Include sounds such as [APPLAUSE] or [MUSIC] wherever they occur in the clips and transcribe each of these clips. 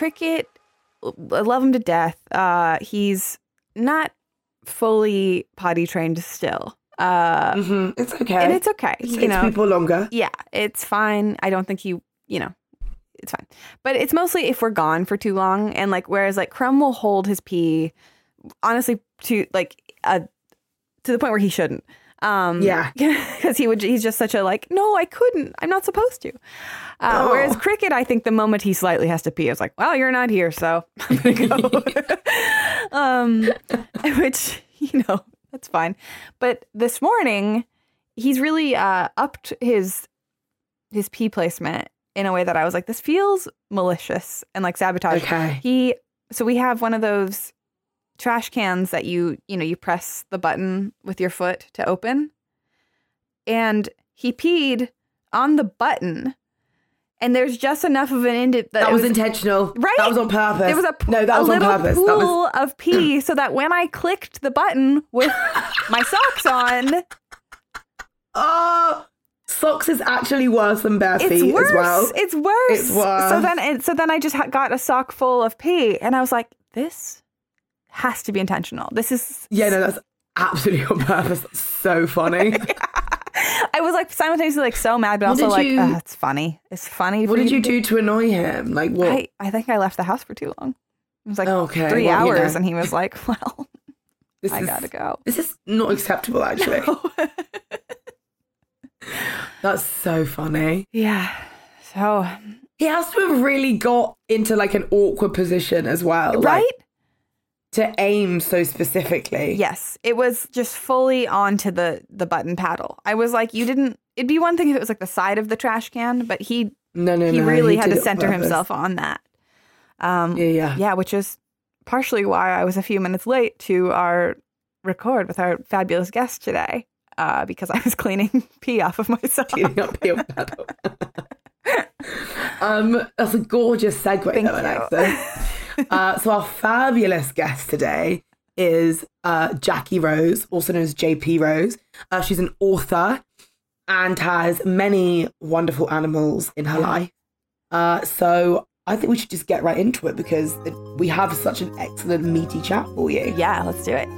Cricket, I love him to death. Uh, he's not fully potty trained still. Uh, Mhm, It's okay. and it's okay. It you takes know, people longer. yeah, it's fine. I don't think he, you know, it's fine. But it's mostly if we're gone for too long, and like whereas like Crumb will hold his pee, honestly, to like uh, to the point where he shouldn't. Um, Yeah. [LAUGHS] because he would. He's just such a like. No, I couldn't. I'm not supposed to. Uh, Oh. Whereas Cricket, I think the moment he slightly has to pee, I was like, well, you're not here, so [LAUGHS] I'm gonna go. [LAUGHS] um, which you know that's fine. But this morning, he's really uh, upped his his pee placement in a way that I was like, this feels malicious and like sabotage. Okay. He so we have one of those trash cans that you you know you press the button with your foot to open, and he peed on the button, and there's just enough of an end that, That it was intentional. Right? That was on purpose. There was a p- no, that a was on little purpose. pool That was of pee, [CLEARS THROAT] so that when I clicked the button with [LAUGHS] my socks on, oh, socks is actually worse than bare it's feet worse. as well. It's worse. It's worse. So then, it, so then I just ha- got a sock full of pee, and I was like, this has to be intentional. This is. Yeah, no, that's absolutely on purpose. That's so funny. [LAUGHS] I was like simultaneously like so mad, but What also like, you- "Ugh, it's funny. It's funny. what did you do to annoy him? Like what? I, I think I left the house for too long. It was like Okay, three well, you hours, know. and he was like, [LAUGHS] "Well, this I is gotta go." this is not acceptable. Actually, [LAUGHS] that's so funny. yeah. So He has to have really got into like an awkward position as well, like, right. To aim so specifically. Yes, it was just fully onto the the button paddle. I was like, you didn't. It'd be one thing if it was like the side of the trash can, but he No, no, he no. really had to center himself on that. Um, Yeah, yeah. yeah, which is partially why I was a few minutes late to our record with our fabulous guest today, uh, because I was cleaning [LAUGHS] pee off of myself. Cleaning up your paddle. [LAUGHS] um, that's a gorgeous segue, Thank though, you. Alexa. [LAUGHS] uh, so our fabulous guest today is uh, Jacqui Rose, also known as JP Rose. Uh, she's an author and has many wonderful animals in her life. Uh, so I think we should just get right into it because it, we have such an excellent meaty chat for you. Yeah, let's do it.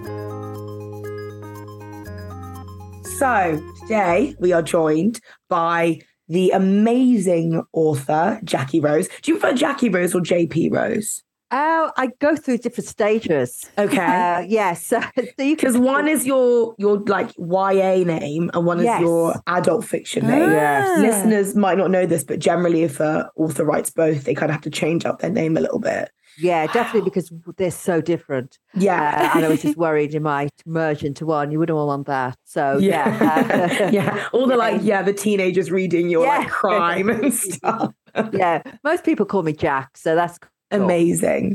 So today we are joined by the amazing author Jacqui Rose. Do you prefer Jacqui Rose or JP Rose? Oh, I go through different stages. Okay. Uh, yes. [LAUGHS] so you Because can one is your your like YA name and one is your adult fiction name. Ah. Listeners might not know this, but generally, if an author writes both, they kind of have to change up their name a little bit. yeah, definitely because they're so different. Uh, Yeah, and I was just worried you might merge into one. You wouldn't want that. So yeah, yeah, [LAUGHS] yeah. All the like, yeah, the teenagers reading your like crime and [LAUGHS] stuff. yeah. Most people call me Jac, so that's cool. Amazing.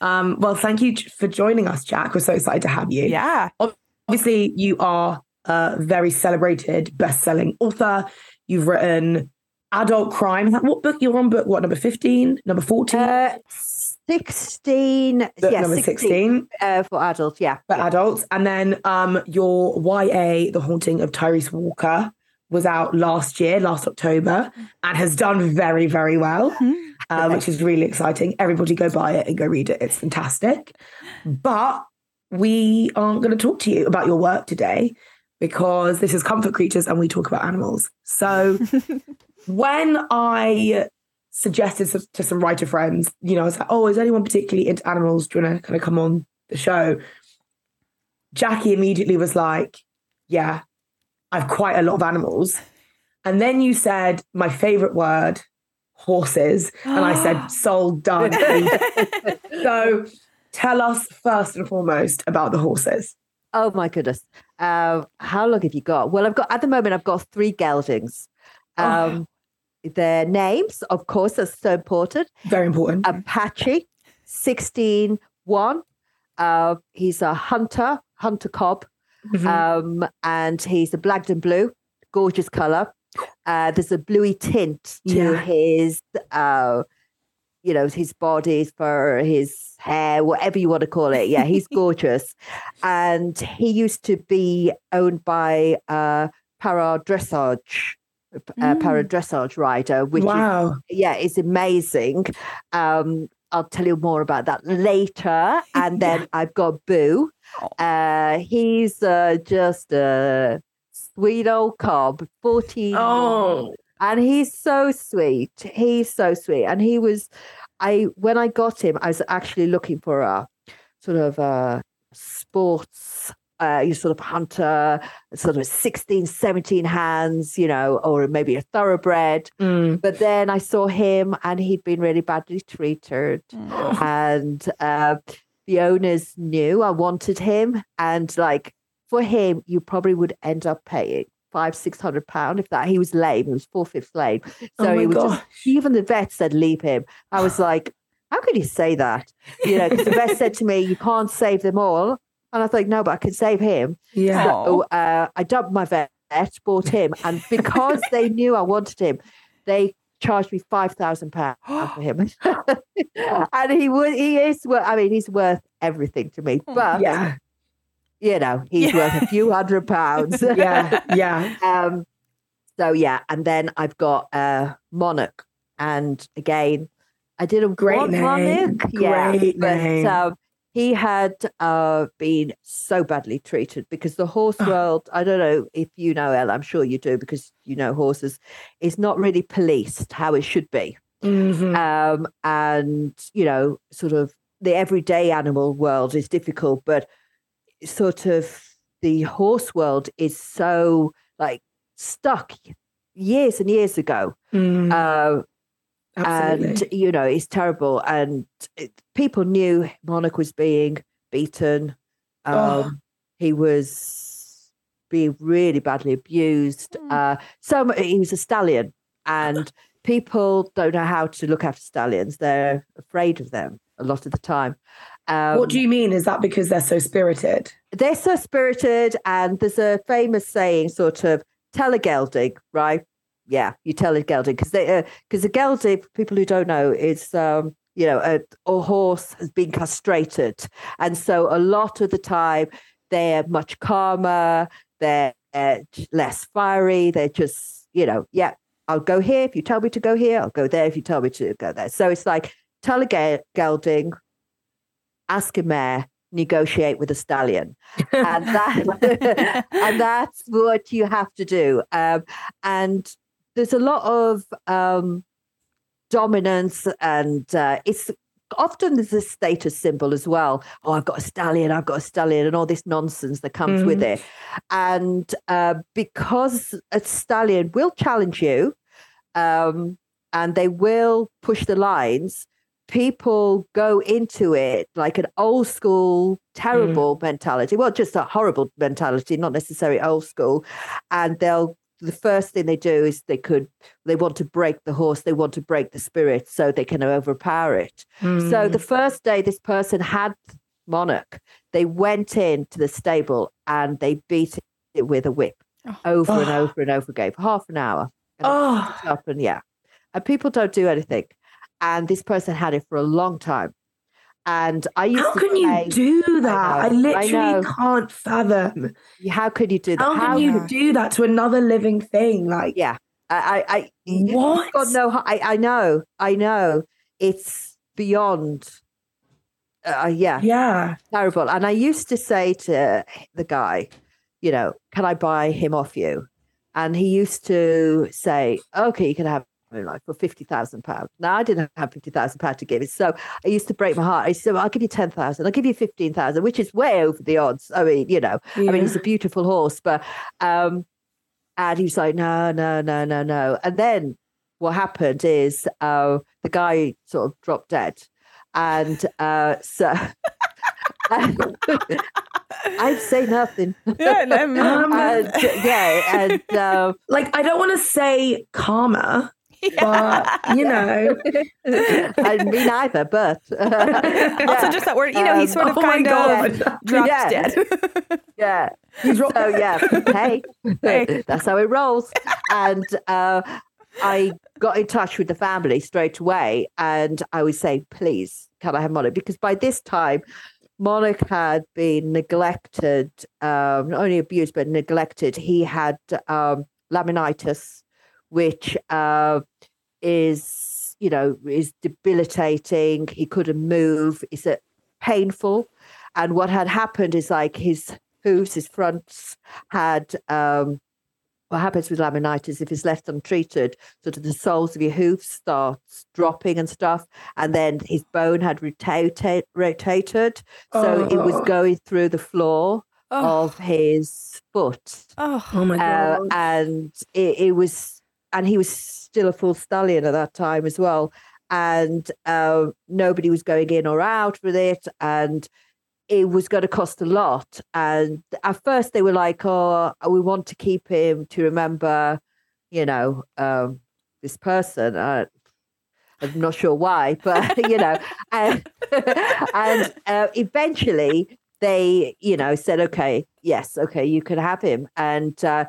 Um, well, thank you for joining us, Jac. We're so excited to have you. Yeah, Obviously, you are a very celebrated best-selling author. You've written adult crime. What book? You're on book what number fifteen? Number fourteen? Uh, sixteen. book yeah, number 16, sixteen uh, for adults. Yeah. for adults, and then um, your YA, The Haunting of Tyrese Walker, was out last year, last October, and has done very, very well. Mhm. Uh, which is really exciting. Everybody go buy it and go read it. It's fantastic. But we aren't going to talk to you about your work today because this is Comfort Creatures and we talk about animals. So [LAUGHS] when I suggested to, some writer friends, you know, I was like, oh, is anyone particularly into animals? Do you want to kind of come on the show? Jacqui immediately was like, yeah, I've quite a lot of animals. And then you said my favorite word, horses. And I said, [GASPS] sold, done. [LAUGHS] so tell us first and foremost about the horses. Oh my goodness. Uh, how long have you got? Well, I've got at the moment I've got three geldings. Oh. Um, Their names, of course, are so important. Very important. Apache, 16 1. Uh, he's a hunter, hunter cob, Mhm. um, and he's a black and blue, gorgeous color. Uh, there's a bluey tint to Yeah. his, uh, you know, his body, fur, his hair, whatever you want to call it. Yeah, he's [LAUGHS] gorgeous. And he used to be owned by uh, para dressage, uh, Mm. para dressage rider, which is wow. yeah, it's amazing. Um, I'll tell you more about that later. [LAUGHS] And then I've got Boo. Uh, he's uh, just a sweet old cob, 14. Oh, And he's so sweet. He's so sweet. And he was, I when I got him, I was actually looking for a sort of a sports, uh, you sort of hunter, sort of 16, 17 hands, you know, or maybe a thoroughbred. mm. But then I saw him and he'd been really badly treated. And uh, the owners knew I wanted him. And like for him, you probably would end up paying five, six hundred pounds if that. He was lame. He was four fifths lame. So Oh my he was just, even the vet said, leave him. I was [SIGHS] like, how could you say that? You know, because the vet said to me, you can't save them all. And I thought, no, but I can save him. yeah. So uh, I dumped my vet, bought him, and because they [LAUGHS] knew I wanted him, they charged me five thousand pounds for [GASPS] him. [LAUGHS] and he would, he is. wor- I mean, he's worth everything to me. But Yeah. You know, he's Yeah. worth a few hundred pounds. [LAUGHS] Yeah. Yeah. [LAUGHS] um. So yeah, and then I've got uh Monarch, and again, I didn't Great want name. Monarch. yeah, Great but um, he had uh, been so badly treated because the horse world, I don't know if you know, Ella, I'm sure you do because you know horses, is not really policed how it should be. Mhm. Um, and, you know, sort of the everyday animal world is difficult, but sort of the horse world is so like stuck years and years ago. Mm. Uh, and you know it's terrible and it, people knew monarch was being beaten um Oh. he was being really badly abused Mm. uh so he was a stallion and people don't know how to look after stallions they're afraid of them a lot of the time um, what do you mean? Is that because they're so spirited? they're so spirited and there's a famous saying sort of tell a gelding right yeah you tell a gelding because they because a gelding for people who don't know is um you know a, a horse has been castrated and so a lot of the time they're much calmer they're uh, less fiery they're just you know yeah i'll go here if you tell me to go here i'll go there if you tell me to go there so it's like tell a gelding ask a mare negotiate with a stallion. And [LAUGHS] that [LAUGHS] and that's what you have to do. Um, and there's a lot of um, dominance and uh, it's often there's a status symbol as well. Oh i've got a stallion i've got a stallion and all this nonsense that comes with it. And uh, because a stallion will challenge you um, and they will push the lines people go into it like an old school terrible mentality. Well just a horrible mentality not necessarily old school. And they'll the first thing they do is they could they want to break the horse they want to break the spirit so they can overpower it. So Mm. the first day this person had monarch they went into the stable and they beat it with a whip Oh. over and Oh. [SIGHS] over and over again for half an hour. And oh, up and yeah. And people don't do anything and this person had it for a long time and i used how can say, you do that? I, know, I literally know. can't fathom. how could you do that How can you do that to another living thing? Like, yeah i i, I what? got no I, I know i know it's beyond uh, yeah Yeah. terrible. And I used to say to the guy, you know, can I buy him off you? And he used to say, okay, you can have him like for fifty thousand pounds. Now I didn't have fifty thousand pounds to give it, so I used to break my heart. I said, well, I'll give you ten thousand. I'll give you fifteen thousand, which is way over the odds. I mean, you know, I mean, he's a beautiful horse, but um, and he's like, no, no, no, no, no. And then what happened is uh, the guy sort of dropped dead, and uh, so. [LAUGHS] I'd say nothing. Yeah, [LAUGHS] no, no, And, yeah, and um, like I don't want to say karma, [LAUGHS] but you know, I me neither. But [LAUGHS] Also, just that word, you know, he Um, sort of oh kind of god, [LAUGHS] dropped Yeah. dead. yeah. you dropped So yeah, hey, Hey. that's how it rolls. And uh, I got in touch with the family straight away, and I was saying, please, can I have Monarch? Because by this time, Monarch had been neglected, um, not only abused but neglected. He had um, laminitis, which uh, is you know, is debilitating. He couldn't move. It's a painful. And what had happened is like his hooves, his fronts had um, what happens with laminitis if it's left untreated, sort of the soles of your hooves starts dropping and stuff, and then his bone had rotated, rotated so it was Oh. going through the floor Oh, of his foot, oh, Oh my uh, god. and it, it was, and he was still a full stallion at that time as well, and uh, nobody was going in or out with it, and it was going to cost a lot. And at first they were like, oh, we want to keep him to remember, you know, um, this person. Uh, I'm not sure why, but, [LAUGHS] you know, and, [LAUGHS] and uh, eventually they, you know, said, okay, yes, okay, you can have him. And uh,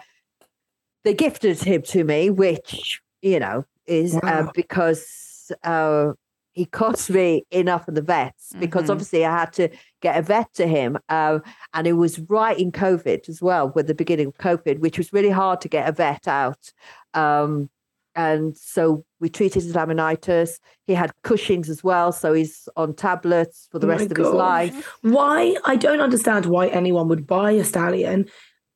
they gifted him to me, which, you know, is uh, because uh, he cost me enough of the vets because Mhm. obviously I had to get a vet to him. Uh, and it was right in COVID as well, with the beginning of COVID, which was really hard to get a vet out. Um, and so we treated his laminitis. He had Cushing's as well, so he's on tablets for the Oh rest of his life. Why? I don't understand why anyone would buy a stallion.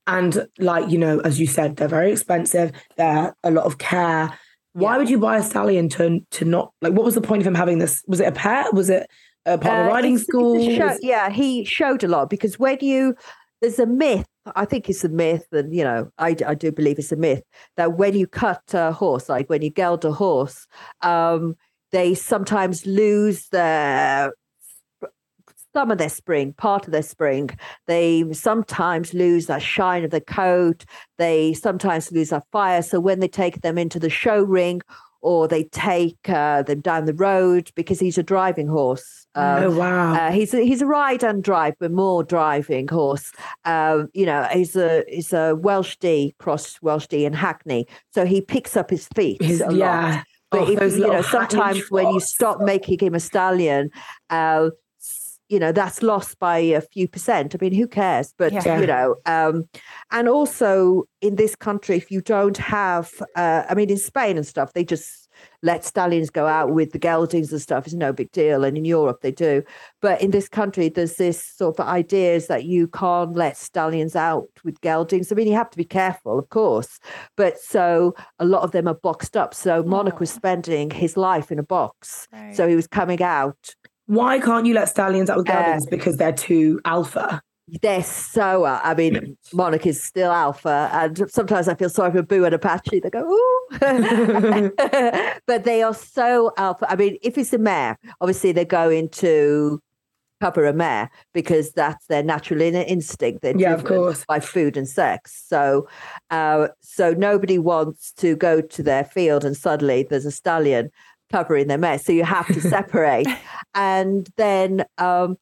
And, like, you know, as you said, they're very expensive. They're a lot of care. Why Yeah. would you buy a stallion to, to not, like, what was the point of him having this? Was it a pet? Was it a part of Uh, the riding it's- it's school? show- Was- yeah, he showed a lot because when you there's a myth. I think it's a myth, and you know, I, I do believe it's a myth that when you cut a horse, like when you geld a horse, um, they sometimes lose their some of their spring, part of their spring. They sometimes lose that shine of the coat. They sometimes lose that fire. So when they take them into the show ring or they take uh, them down the road because he's a driving horse. Um, oh, wow. uh, he's a, he's a ride and drive, but more driving horse. Um, you know, he's a he's a Welsh D cross Welsh D and Hackney, so he picks up his feet His, a lot. yeah. But Oh, if, you know, sometimes when you stop making him a stallion, uh, you know that's lost by a few percent. I mean, who cares? But Yeah. you know, um, and also in this country, if you don't have, uh, I mean, in Spain and stuff, they just let stallions go out with the geldings and stuff. It's no big deal, and in Europe they do. But in this country, there's this sort of ideas that you can't let stallions out with geldings. I mean, you have to be careful, of course, but so a lot of them are boxed up. So Monarch was Oh. spending his life in a box. Right. So he was coming out. Why can't you let stallions out with Uh, geldings? because they're too alpha. They're so, uh, I mean, Monarch is still alpha. And sometimes I feel sorry for Boo and Apache. They go, ooh. [LAUGHS] [LAUGHS] but they are so alpha. I mean, if it's a mare, obviously they're going to cover a mare because that's their natural inner instinct. They're Yeah, of course. by food and sex. So, uh, so nobody wants to go to their field and suddenly there's a stallion covering their mare. So you have to separate, [LAUGHS] and then um,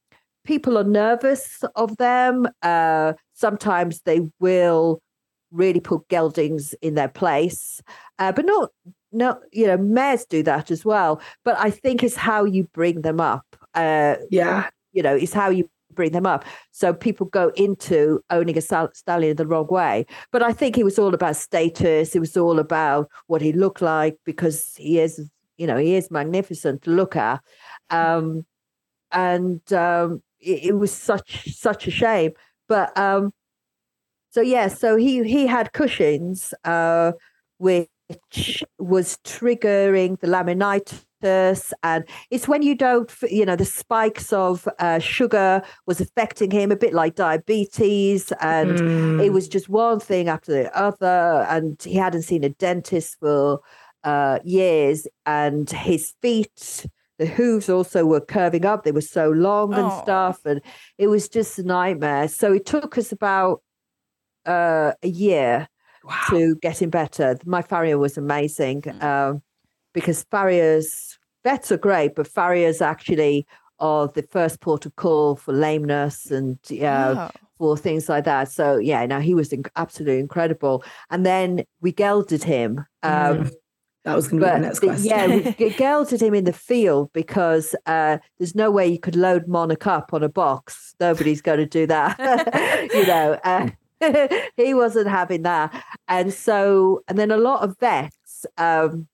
people are nervous of them. Uh, sometimes they will really put geldings in their place, uh, but not. No, you know, mares do that as well. But I think it's how you bring them up. Uh, Yeah. you know, it's how you bring them up. So people go into owning a stallion the wrong way. But I think it was all about status. It was all about what he looked like because he is, you know, he is magnificent to look at. Um, and um, it, it was such such a shame. But um, so yeah, so he he had Cushing's, uh, which was triggering the laminitis, and it's when you don't, you know, the spikes of uh, sugar was affecting him a bit like diabetes, and Mm. it was just one thing after the other, and he hadn't seen a dentist for uh, years, and his feet. The hooves also were curving up. They were so long and stuff, and it was just a nightmare. So it took us about uh, a year Wow. to getting better. My farrier was amazing Mm. um, because farriers, vets are great, but farriers actually are the first port of call for lameness and uh, Oh. for things like that. So yeah, now he was inc- absolutely incredible. And then we gelded him. Um, Mm. That was going to be the but next the- question. yeah, we [LAUGHS] gelded him in the field because uh, there's no way you could load Monarch up on a box. Nobody's going to do that, [LAUGHS] you know. Uh, [LAUGHS] he wasn't having that, and so and then a lot of vets um,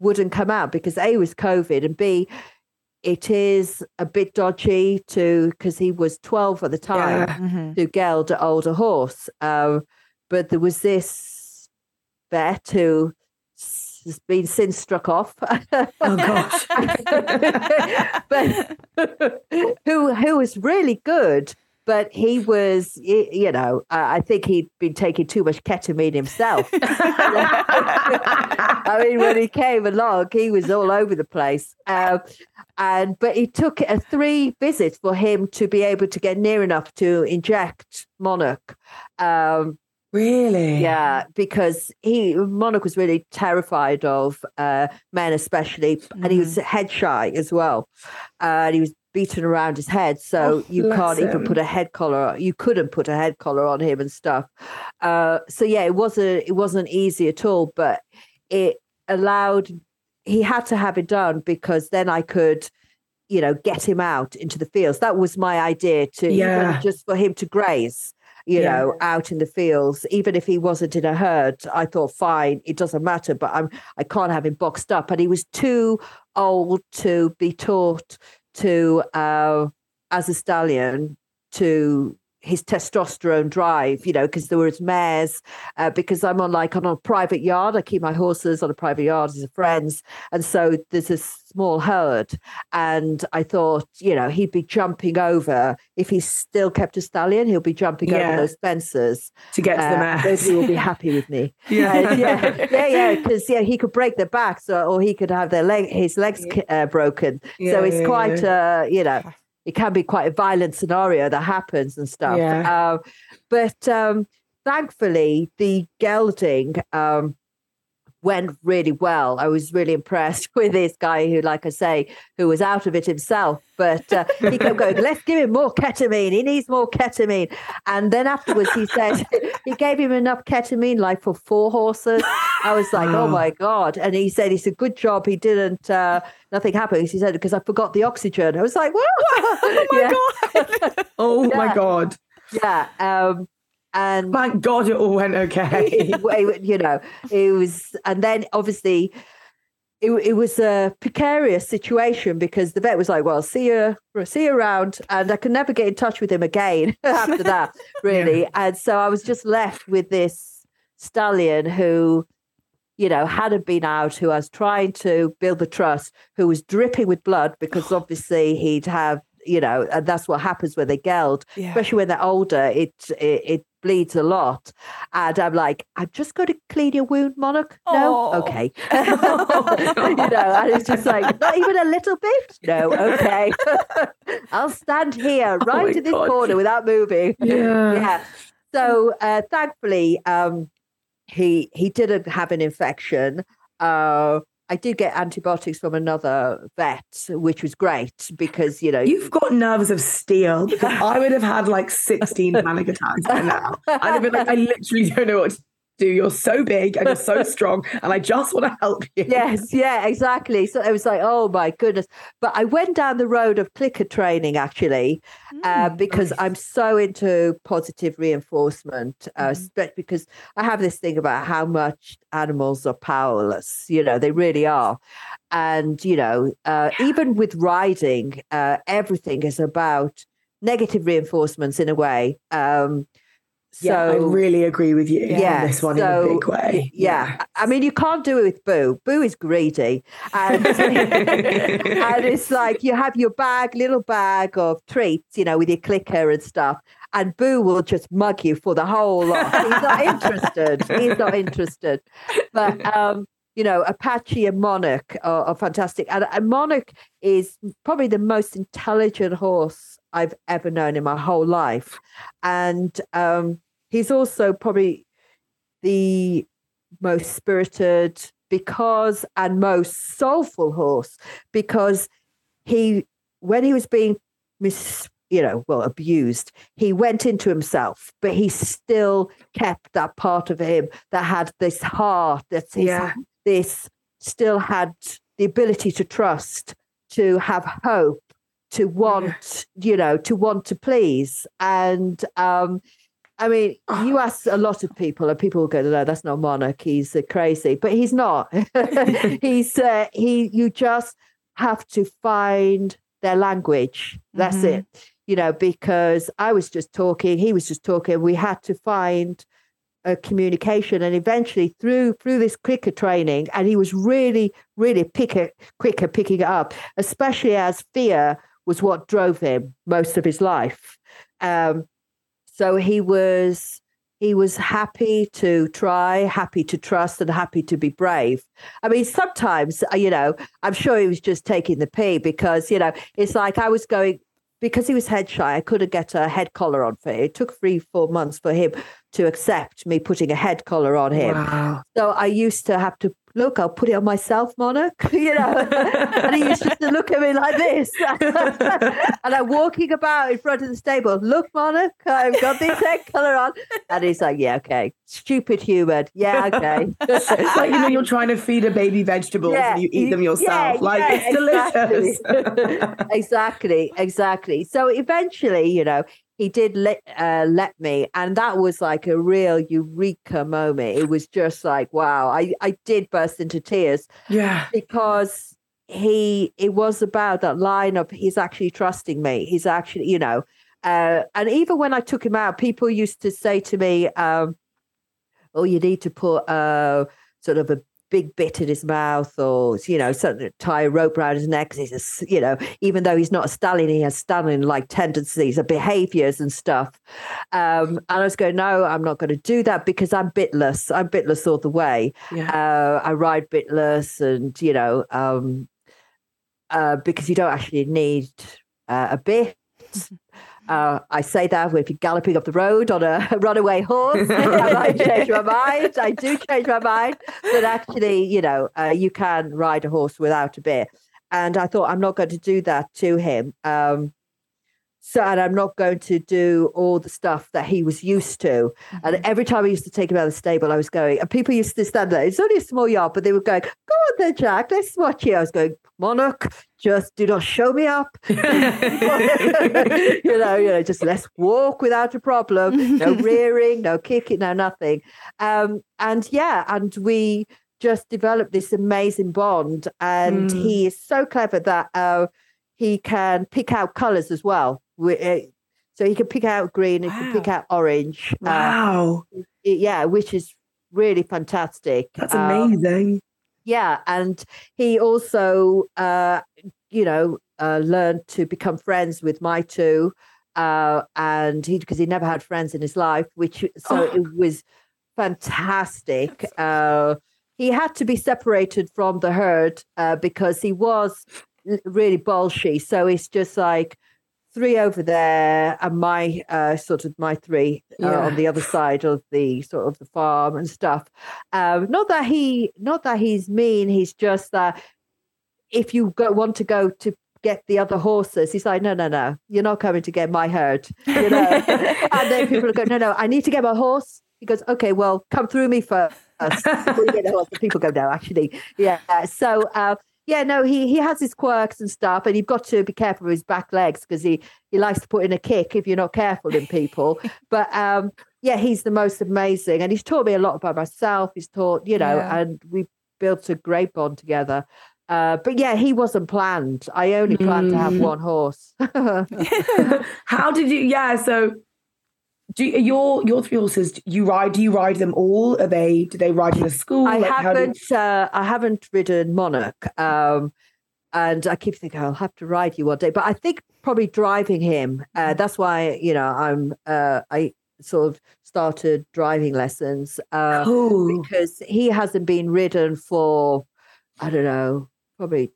wouldn't come out because A was COVID and B, it is a bit dodgy to because he was 12 at the time Yeah. Mhm. to geld an older horse. Um, but there was this vet who s- has been since struck off. Oh gosh. [LAUGHS] but who who was really good. But he was, you know, I think he'd been taking too much ketamine himself. [LAUGHS] I mean, when he came along, he was all over the place. Um, and but it took a three visits for him to be able to get near enough to inject Monarch. Um, really? yeah, because he Monarch was really terrified of uh, men, especially, and he was head shy as well. Uh, and he was beaten around his head, so Oh, you can't even put a head collar. You couldn't put a head collar on him and stuff. Uh, so yeah, it wasn't it wasn't easy at all, but it allowed. He had to have it done because then I could. You know, get him out into the fields. That was my idea to Yeah. just for him to graze you Yeah. know, out in the fields, even if he wasn't in a herd, I thought, fine, it doesn't matter, but I'm I can't have him boxed up. And he was too old to be taught to uh as a stallion to his testosterone drive, you know, because there was mares, uh, because I'm on like on a private yard. I keep my horses on a private yard as a friends. And so there's a small herd. And I thought, you know, he'd be jumping over if he's still kept a stallion, he'll be jumping Yeah. over those fences. To get to the mares. mess. Nobody will be happy with me. [LAUGHS] Yeah. Uh, yeah, yeah, yeah. Because yeah, he could break their backs, or, or he could have their leg, his legs uh, broken. so it's yeah, quite, uh, you know, it can be quite a violent scenario that happens and stuff. Yeah. Uh, but um, thankfully, the gelding um, went really well. I was really impressed [LAUGHS] with this guy who, like I say, who was out of it himself. But uh, he kept going, let's give him more ketamine. He needs more ketamine. And then afterwards, he said [LAUGHS] he gave him enough ketamine, like for four horses. I was like, oh my God. And he said, it's a good job he didn't, uh, nothing happened. He said, because I forgot the oxygen. I was like, what? [LAUGHS] Oh my [LAUGHS] god. [LAUGHS] oh my Yeah. god. Yeah. Um, and Thank God it all went okay. it- it- you know, it was, and then obviously it, it was a precarious situation because the vet was like, "Well, see you, see you around," and I could never get in touch with him again after that, really. And so I was just left with this stallion who, you know, hadn't been out, who I was trying to build the trust, who was dripping with blood because obviously he'd have. You know, and that's what happens when they geld Yeah. especially when they're older, it, it it bleeds a lot. And I'm like, I'm just going to clean your wound, Monarch. No, Aw. okay. [LAUGHS] [LAUGHS] you know, and it's just like, not even a little bit. No, okay. [LAUGHS] I'll stand here right my in this God. corner without moving. Yeah. yeah. So uh, thankfully, um, he he didn't have an infection. Uh, I did get antibiotics from another vet, which was great because you know You've got nerves of steel because [LAUGHS] I would have had like 16 panic attacks by now. I'd have been like, I literally don't know what to do. You're so big and you're so [LAUGHS] strong, and I just want to help you. yes, yeah, exactly. So it was like, oh my goodness. But I went down the road of clicker training actually, uh, because nice. I'm so into positive reinforcement, uh, spe- because I have this thing about how much animals are powerless. You know, they really are. And, you know, uh, even with riding, uh, everything is about negative reinforcements in a way. Um, so Yeah, I really agree with you Yeah, on this one in a big way. yeah. I mean, you can't do it with Boo. Boo is greedy. And, [LAUGHS] and it's like you have your bag, little bag of treats, you know, with your clicker and stuff. And Boo will just mug you for the whole lot. He's not interested. He's not interested. But, um, you know, Apache and Monarch are, are fantastic. And, and Monarch is probably the most intelligent horse I've ever known in my whole life. And um, he's also probably the most spirited because and most soulful horse because he when he was being mis you know well abused he went into himself but he still kept that part of him that had this heart that Yeah. this still had the ability to trust to have hope to want you know to want to please and um I mean, you ask a lot of people, and people will go, "No, that's not Monarch. He's uh, crazy," but he's not. [LAUGHS] he's uh, he. You just have to find their language. That's Mhm. it. You know, because I was just talking, he was just talking. We had to find a communication, and eventually through through this clicker training, and he was really, really picker, quicker picking it up, especially as fear was what drove him most of his life. Um, so he was he was happy to try, happy to trust, and happy to be brave. I mean, sometimes uh, you know, I'm sure he was just taking the pee because you know, it's like I was going because he was head shy. I couldn't get a head collar on for him. It took three, four months for him to accept me putting a head collar on him. Wow. So I used to have to look. I'll put it on myself, Monarch. [LAUGHS] You know, and he used to look at me like this. [LAUGHS] and I'm walking about in front of the stable. Look, Monarch, I've got this head collar on. And he's like, "Yeah, okay, stupid human. Yeah, okay." it's like you know you're trying to feed a baby vegetables Yeah, and you eat them yeah, yourself. like yeah, it's delicious. [LAUGHS] exactly, exactly. So eventually, you know, he did let uh, let me, and that was like a real eureka moment. It was just like, wow, I I did burst into tears yeah. because he it was about that line of he's actually trusting me. He's actually, you know, uh, and even when I took him out, people used to say to me, um, "Oh, you need to put uh, sort of a." Big bit in his mouth, or you know, something tie a rope around his neck. 'cause he's a, you know, even though he's not a stallion, he has stallion like tendencies, or behaviors and stuff. Um, and I was going, no, I'm not going to do that because I'm bitless. I'm bitless all the way. Yeah. Uh, I ride bitless, and you know, um, uh, because you don't actually need uh, a bit. Uh, I say that if you're galloping up the road on a [LAUGHS] runaway horse, [LAUGHS] I might [LAUGHS] change my mind. I do change my mind, but actually, you know, uh, you can ride a horse without a bit. And I thought I'm not going to do that to him. Um, so, and I'm not going to do all the stuff that he was used to. And every time I used to take him out of the stable, I was going, and people used to stand there. It's only a small yard, but they were going, "Go on then, Jac. Let's watch you." I was going, "Monarch, just do not show me up." [LAUGHS] [LAUGHS] you know, you know, just let's walk without a problem. No [LAUGHS] rearing, no kicking, no nothing. Um, and yeah, and we just developed this amazing bond. And Mm. he is so clever that uh, he can pick out colors as well. We- uh, So he can pick out green, he can pick out orange. Uh, Wow. yeah, which is really fantastic. That's Um, amazing. yeah, and he also, uh, you know, uh, learned to become friends with my two, uh, and he because he never had friends in his life, which so Oh. it was fantastic. Uh, he had to be separated from the herd uh, because he was really bolshy. So it's just like three over there and my uh, sort of my three uh, Yeah. on the other side of the sort of the farm and stuff. Um, not that he, not that he's mean. He's just that if you go, want to go to get the other horses, he's like, no, no, no, you're not coming to get my herd. You know, [LAUGHS] and then people go, no, no, I need to get my horse. He goes, okay, well, come through me first. before you get the horse. People go, no, actually, yeah. So. Uh, yeah, no, he he has his quirks and stuff, and you've got to be careful with his back legs because he he likes to put in a kick if you're not careful in people. [LAUGHS] but um, yeah, he's the most amazing, and he's taught me a lot about myself. He's taught, you know, Yeah. and we built a great bond together. Uh, but yeah, he wasn't planned. I only planned to have Mm. one horse. [LAUGHS] [LAUGHS] How did you? Yeah. So, do your your three horses? You ride? Do you ride them all? Are they? Do they ride in a school? I Like, haven't. Uh, I haven't ridden Monarch, um, and I keep thinking I'll have to ride you one day. But I think probably driving him. Uh, that's why you know I'm. Uh, I sort of started driving lessons uh, because he hasn't been ridden for I don't know, probably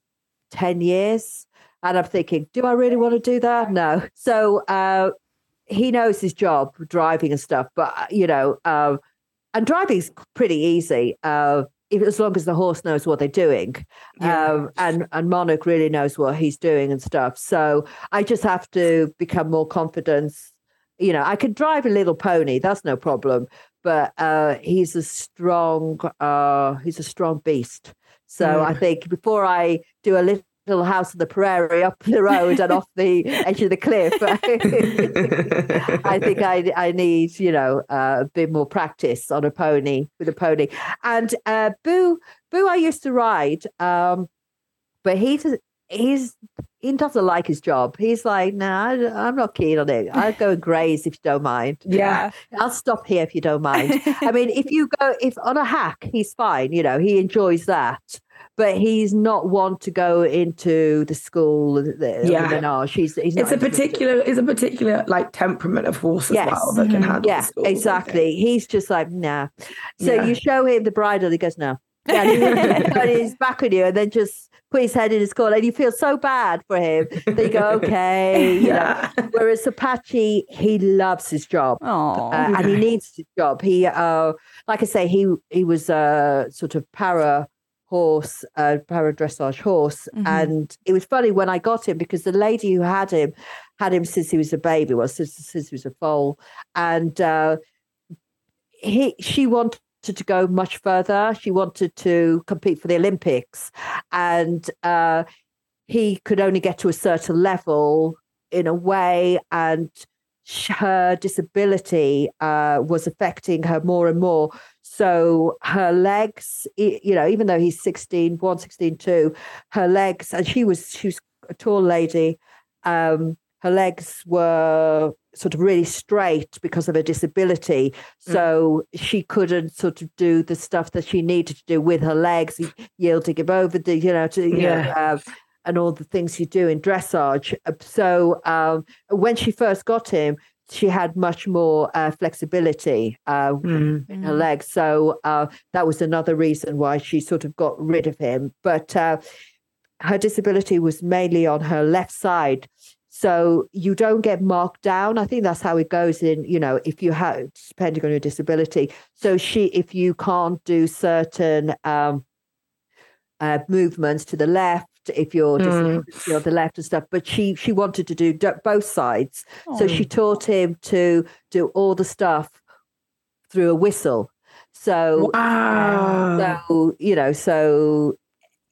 ten years. And I'm thinking, do I really want to do that? No. So uh, he knows his job, driving and stuff. But uh, you know, um, and driving's pretty easy. Uh, if, as long as the horse knows what they're doing, Yeah. um, and and Monarch really knows what he's doing and stuff. So I just have to become more confident. You know, I can drive a little pony, that's no problem. But uh, he's a strong, uh, he's a strong beast. So I Mm. think before I do a little little house on the prairie up the road and off the edge of the cliff. [LAUGHS] I think I I need you know uh, a bit more practice on a pony with a pony. And uh, Boo Boo, I used to ride, um, but he's he's he doesn't like his job. He's like, no, nah, I'm not keen on it. I'll go and [LAUGHS] graze if you don't mind. Yeah. I'll stop here if you don't mind. I mean, if you go, if on a hack, he's fine. You know, he enjoys that. But he's not one to go into the school, the, Yeah. the menage. He's, he's It's a particular, it's a particular like temperament of horse as Yes. well that can Mhm. handle. Yeah, exactly. He's just like, nah. So Yeah. you show him the bridle, he goes, no. [LAUGHS] Yeah, and he- he's back on you and then just put his head in his collar, and you feel so bad for him They go, [LAUGHS] okay. You know. Whereas Apache, he loves his job. Uh, and he needs his job. He, uh, like I say, he he was a sort of para horse, uh, para dressage horse, Mhm. and it was funny when I got him because the lady who had him had him since he was a baby, well, since since he was a foal, and uh, he she wanted to go much further. She wanted to compete for the Olympics, and uh, he could only get to a certain level in a way, and her disability uh, was affecting her more and more. So her legs, you know, even though he's 16, born 16 too, her legs, and she was she was a tall lady, um, her legs were sort of really straight because of her disability. So she couldn't sort of do the stuff that she needed to do with her legs, yielding him over the, you know, to, you know, Yeah. uh, and all the things you do in dressage. Uh, So um, when she first got him, she had much more uh, flexibility uh, Mm. in her legs. So uh, that was another reason why she sort of got rid of him. But uh, her disability was mainly on her left side. So you don't get marked down. I think that's how it goes in, you know, if you have, depending on your disability. So she, if you can't do certain um, uh, movements to the left, if you're Mm. disability on the left and stuff, but she she wanted to do both sides. So Oh. she taught him to do all the stuff through a whistle. So, Wow. so you know, so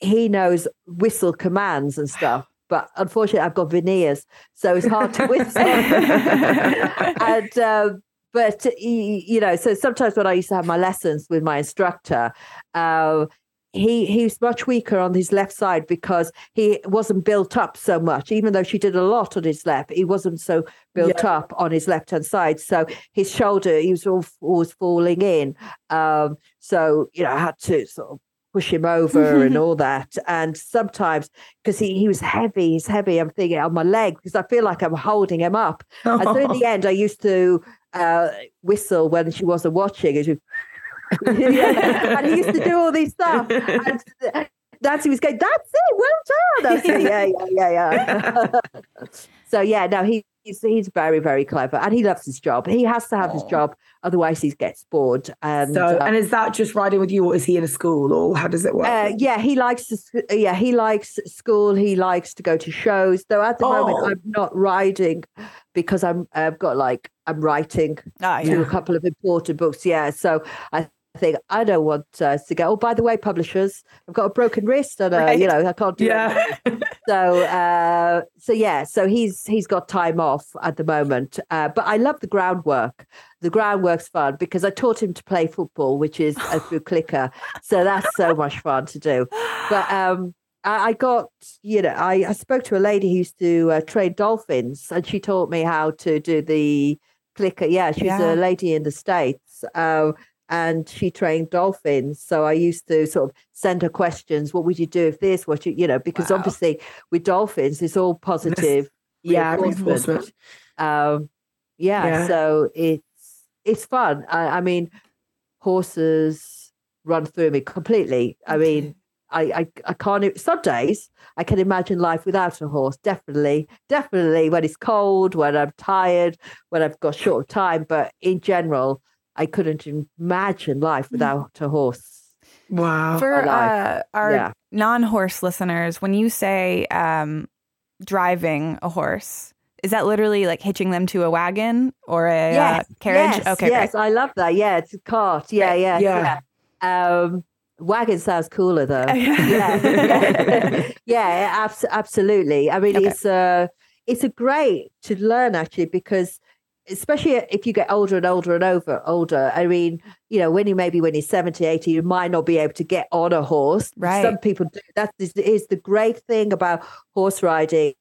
he knows whistle commands and stuff. But unfortunately, I've got veneers, so it's hard to whistle. [LAUGHS] and um, but you know, so sometimes when I used to have my lessons with my instructor, uh, he he's much weaker on his left side because he wasn't built up so much. Even though she did a lot on his left, he wasn't so built up on his left hand side. So his shoulder, he was all, always falling in. Um, so you know, I had to sort of push him over [LAUGHS] and all that. And sometimes because he, he was heavy, he's heavy. I'm thinking on my leg because I feel like I'm holding him up. [LAUGHS] And so in the end, I used to uh, whistle when she wasn't watching. It was- Yeah. [LAUGHS] and he used to do all these stuff. [LAUGHS] And Nancy was going, "That's it, well done." I said, "Yeah, yeah, yeah, yeah." [LAUGHS] so yeah, no, he, he's he's very very clever, and he loves his job. He has to have his job, otherwise he gets bored. And so, uh, and is that just riding with you, or is he in a school, or how does it work? uh, yeah, he likes to, yeah, he likes school. He likes to go to shows. Though at the Oh. moment, I'm not riding because I'm I've got like I'm writing Ah, to a couple of important books. Yeah, so I think I don't want uh, to go. Oh, by the way, publishers, I've got a broken wrist, and uh, you know I can't do yeah. so uh so yeah so he's he's got time off at the moment uh, but i love the groundwork the groundwork's fun because i taught him to play football which is a [LAUGHS] through clicker so that's so much fun to do but um I I got, you know, I, I spoke to a lady who used to uh, train dolphins, and she taught me how to do the clicker. Yeah, she's Yeah. a lady in the states, uh, and she trained dolphins. So I used to sort of send her questions. What would you do if this? What you, you know, because Wow. obviously with dolphins, it's all positive. [LAUGHS] yeah, reinforcement. Um, yeah, Yeah. so it's it's fun. I, I mean, horses run through me completely. I mean, I, I I can't. Some days I can imagine life without a horse. Definitely, definitely when it's cold, when I'm tired, when I've got short time. But in general, I couldn't imagine life without a horse. Wow. For uh, our Yeah. non-horse listeners, when you say um, driving a horse, is that literally like hitching them to a wagon or a uh, carriage? Yes, okay, yes, I love that. Yeah, it's a cart. Yeah, yeah, Yeah. yeah. Um, Wagon sounds cooler though. [LAUGHS] yeah, yeah, [LAUGHS] yeah abs- absolutely. I mean, Okay. it's uh, it's a great to learn actually because especially if you get older and older and over older. I mean, you know, when you maybe when you're 70, 80, you might not be able to get on a horse. Right. Some people do. That is, is the great thing about horse riding.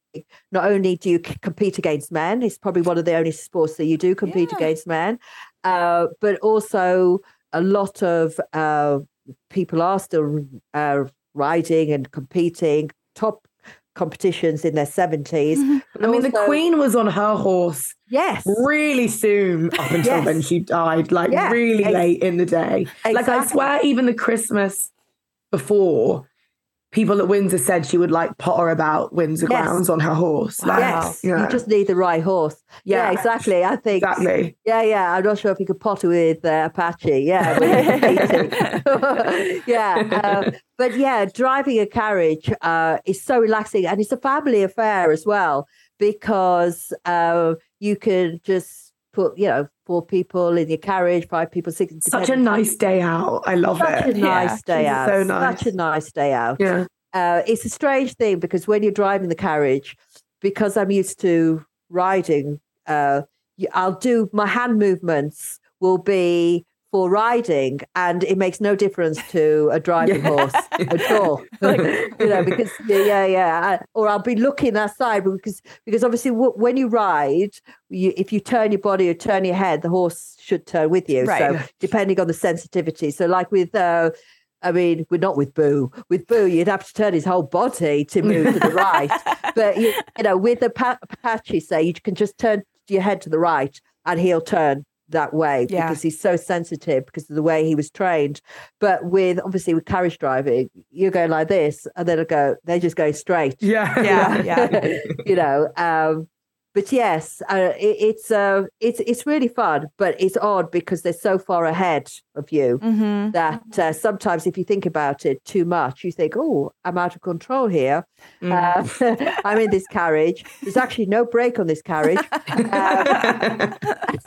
Not only do you compete against men, it's probably one of the only sports that you do compete Yeah. against men, uh, but also a lot of uh, people are still uh, riding and competing top competitions in their 70s. Mm-hmm. but I mean, the Queen was on her horse yes, really soon up until Yes. when she died, like Yeah, really ex- late in the day. Like I swear, even the Christmas before, people at Windsor said she would like potter about Windsor Yes. grounds on her horse. Like, yes, yeah. you just need the right horse. Yeah, Yeah. exactly. I think exactly. Yeah, yeah. I'm not sure if you could potter with uh, Apache. Yeah, when you're competing. [LAUGHS] yeah. Um, but yeah, driving a carriage uh, is so relaxing and it's a family affair as well because uh, you can just put, you know, four people in your carriage, five people, six. Such a nice day out. I love it. Such a it. Yeah, nice day it's out. so nice. Such a nice day out. Yeah. Uh, it's a strange thing because when you're driving the carriage, because I'm used to riding, uh, y- I'll do my hand movements will be for riding, and it makes no difference to a driving Yeah. horse at [LAUGHS] all. [LAUGHS] [LAUGHS] you know, because yeah, yeah, Or I'll be looking aside because because obviously w- when you ride, you, if you turn your body or turn your head, the horse should turn with you. Right. So depending on the sensitivity. So like with. Uh, I mean, we're not with Boo. With Boo, you'd have to turn his whole body to move to the right. But you, you know, with Apache, say you can just turn your head to the right, and he'll turn that way Yeah. because he's so sensitive because of the way he was trained. But with obviously with carriage driving, you're going like this, and then I go, they're just going straight. Yeah. [LAUGHS] Yeah, yeah. [LAUGHS] you know. Um, but yes, uh, it, it's uh, it's it's really fun, but it's odd because they're so far ahead of you hmm that uh, sometimes if you think about it too much, you think, "Oh, I'm out of control here. Mm. Uh, [LAUGHS] I'm in this carriage. There's actually no brake on this carriage." Um, [LAUGHS]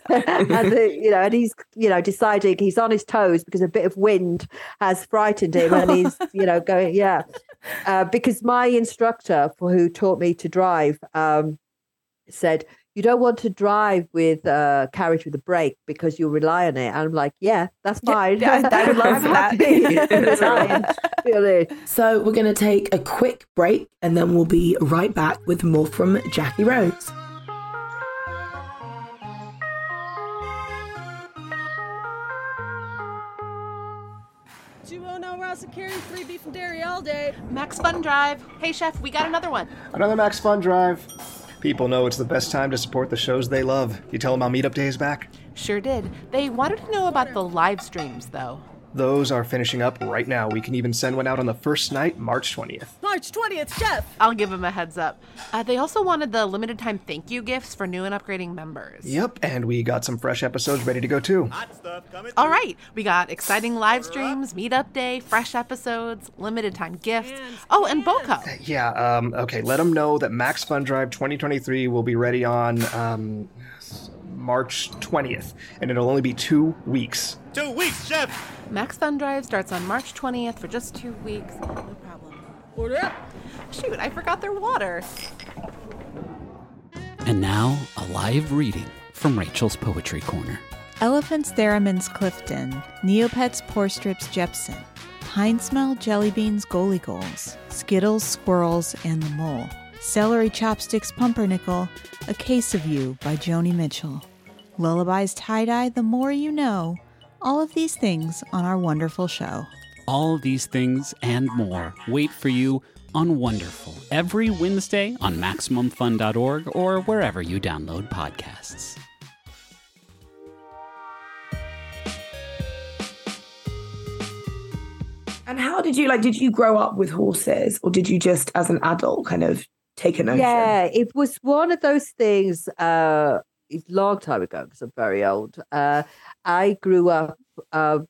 [LAUGHS] and the, you know, and he's you know deciding he's on his toes because a bit of wind has frightened him, and he's you know going, yeah. Uh, because my instructor for who taught me to drive um, said you don't want to drive with a carriage with a brake because you'll rely on it. And I'm like, yeah, that's Yeah, fine. yeah, I [LAUGHS] would love I'm that. happy relying, [LAUGHS] [LAUGHS] really. So we're going to take a quick break and then we'll be right back with more from Jacqui Rose. Two no Ross and three beef and dairy all day. Max Fun Drive. Hey, chef, we got another one. Another Max Fun Drive. People know it's the best time to support the shows they love. You tell them how Meetup Day is back? Sure did. They wanted to know about the live streams, though. Those are finishing up right now. We can even send one out on the first night, March 20th. March 20th, chef. I'll give them a heads up. Uh, they also wanted the limited time thank you gifts for new and upgrading members. Yep, and we got some fresh episodes ready to go too. All right, we got exciting live streams, meetup day, fresh episodes, limited time gifts. Oh, and Boco. Yeah, um, okay, let them know that Max Fun Drive 2023 will be ready on um, March 20th, and it'll only be two weeks. Two weeks, chef. Max Fun Drive starts on March 20th for just two weeks. No problem. Order up. Shoot, I forgot their water. And now, a live reading from Rachel's Poetry Corner. Elephants Theremin's Clifton, Neopets Porstrips Jepson, Pine Smell Jelly Beans Goalie Goals, Skittles Squirrels and the Mole, Celery Chopsticks Pumpernickel, A Case of You by Joni Mitchell, Lullabies Tie Dye The More You Know, all of these things on our wonderful show. All of these things and more wait for you on Wonderful every Wednesday on MaximumFun.org or wherever you download podcasts. And how did you like? Did you grow up with horses, or did you just, as an adult, kind of take a notion? Yeah, it was one of those things. Uh, a long time ago because I'm very old. Uh, I grew up uh,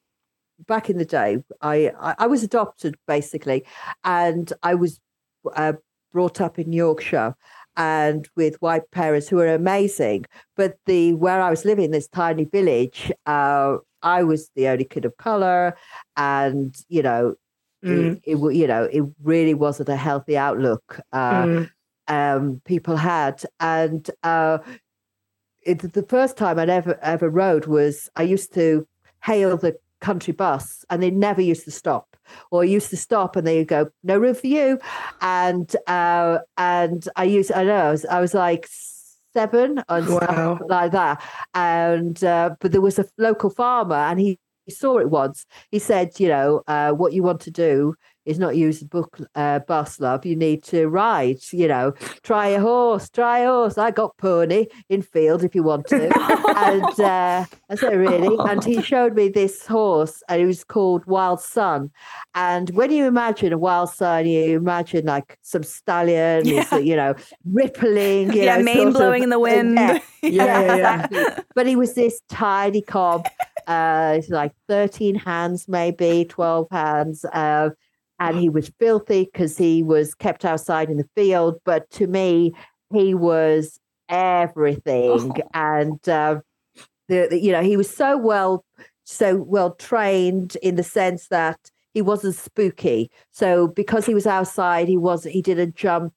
back in the day. I, I I was adopted basically, and I was uh, brought up in Yorkshire and with white parents who were amazing. But the where I was living, this tiny village, uh, I was the only kid of color, and you know, Mm. it, it you know it really wasn't a healthy outlook uh, Mm. um, people had, and uh, it, the first time I'd ever ever rode was I used to hail the country bus, and they never used to stop, or used to stop and they go, "No room for you," and uh, and I used I know I was, I was like seven or Wow. something like that, and uh, but there was a local farmer, and he. He saw it once. He said, "You know, uh, what you want to do is not use the book uh, bus, love. You need to ride. You know, try a horse, try a horse. I got pony in field if you want to. [LAUGHS] and uh, I said, really? And he showed me this horse, and it was called Wild Sun. And when you imagine a wild sun, you imagine like some stallion, Yeah. you know, rippling. You yeah, know, mane sort of- blowing in the wind. Yeah, [LAUGHS] Yeah, yeah, yeah. exactly. But he was this tiny cob, uh, like 13 hands, maybe 12 hands. Uh, and he was filthy because he was kept outside in the field. But to me, he was everything. And, uh, the, the- you know, he was so well, so well trained in the sense that he wasn't spooky. So because he was outside, he was he didn't jump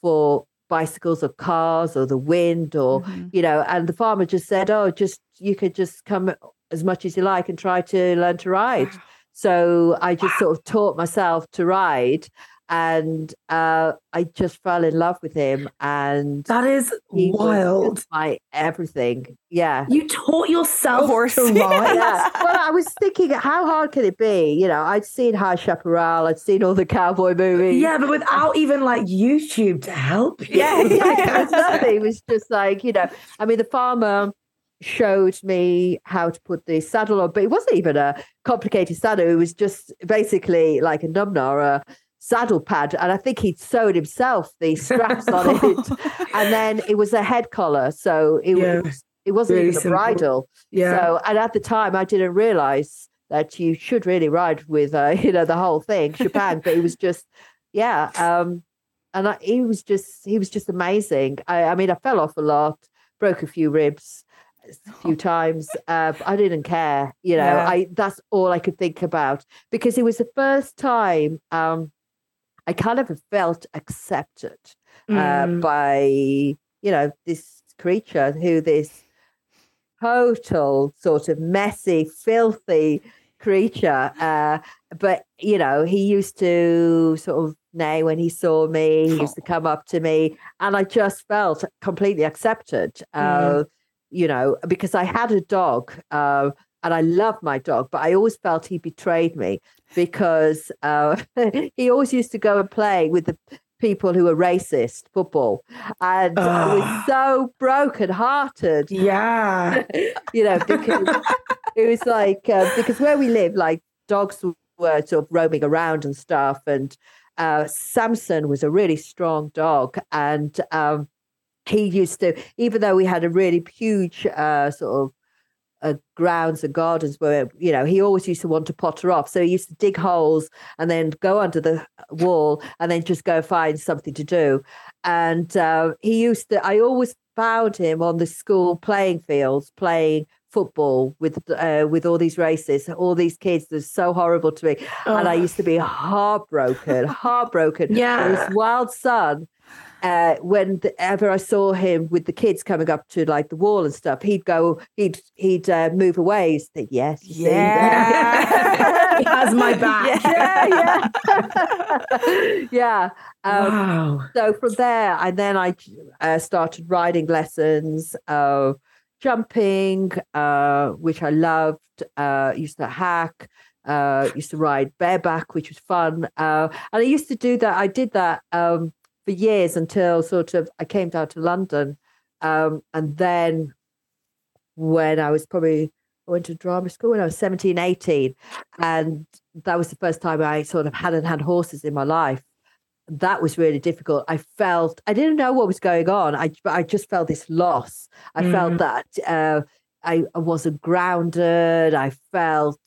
for bicycles or cars or the wind or Mhm. you know. And the farmer just said, "Oh, just you could just come as much as you like and try to learn to ride." So I just sort of taught myself to ride, and uh, I just fell in love with him. And That is he wild. just my everything. Yeah. You taught yourself horse. to [LAUGHS] ride. Yeah. Well, I was thinking, how hard can it be? You know, I'd seen High Chaparral, I'd seen all the cowboy movies. Yeah, but without even like YouTube to help you. yeah, yeah. It was [LAUGHS] nothing. It was just like, you know, I mean, the farmer showed me how to put the saddle on, but it wasn't even a complicated saddle. It was just basically like a numnah or a saddle pad. And I think he'd sewed himself the straps on it. [LAUGHS] And then it was a head collar. So it Yeah. was it wasn't Really even a simple. bridle. Yeah. So, and at the time, I didn't realize that you should really ride with, uh, [LAUGHS] you know, the whole thing, shebang. but it was just, yeah. Um, and I, he was just, he was just amazing. I, I mean, I fell off a lot, broke a few ribs a few times. Uh, I didn't care, you know. Yeah. I that's all I could think about because it was the first time um, I kind of felt accepted uh, Mm. by you know this creature who this total sort of messy filthy creature uh, but you know he used to sort of neigh when he saw me he used to come up to me and i just felt completely accepted uh, you know because i had a dog uh, and i loved my dog but i always felt he betrayed me because uh, [LAUGHS] he always used to go and play with the people who were racist football and i was so broken hearted yeah. [LAUGHS] you know, because it was like uh, because where we live, like dogs were sort of roaming around and stuff, and uh, Samson was a really strong dog, and um, he used to, even though we had a really huge uh, sort of uh, grounds and gardens where you know he always used to want to potter off. So he used to dig holes and then go under the wall and then just go find something to do. And uh, he used to i always found him on the school playing fields playing football with uh, with all these races. All these kids they're so horrible to me. And i Oh. used to be heartbroken heartbroken. [LAUGHS] Yeah. his wild son uh, whenever I saw him with the kids coming up to like the wall and stuff, he'd go, he'd he'd uh, move away. He'd think, yes, Yeah. [LAUGHS] He has my [LAUGHS] back. yeah, yeah, [LAUGHS] yeah. Um, wow. so from there, and then I uh, started riding lessons, uh, jumping, uh, which I loved. Uh, used to hack. Uh, used to ride bareback, which was fun. Uh, and I used to do that. I did that um, for years until sort of I came down to London, um, and then when I was probably I went to drama school when I was 17, 18, and that was the first time I sort of hadn't had horses in my life that was really difficult. I felt I didn't know what was going on. I I just felt this loss. I felt Mm. that uh, I, I wasn't grounded. I felt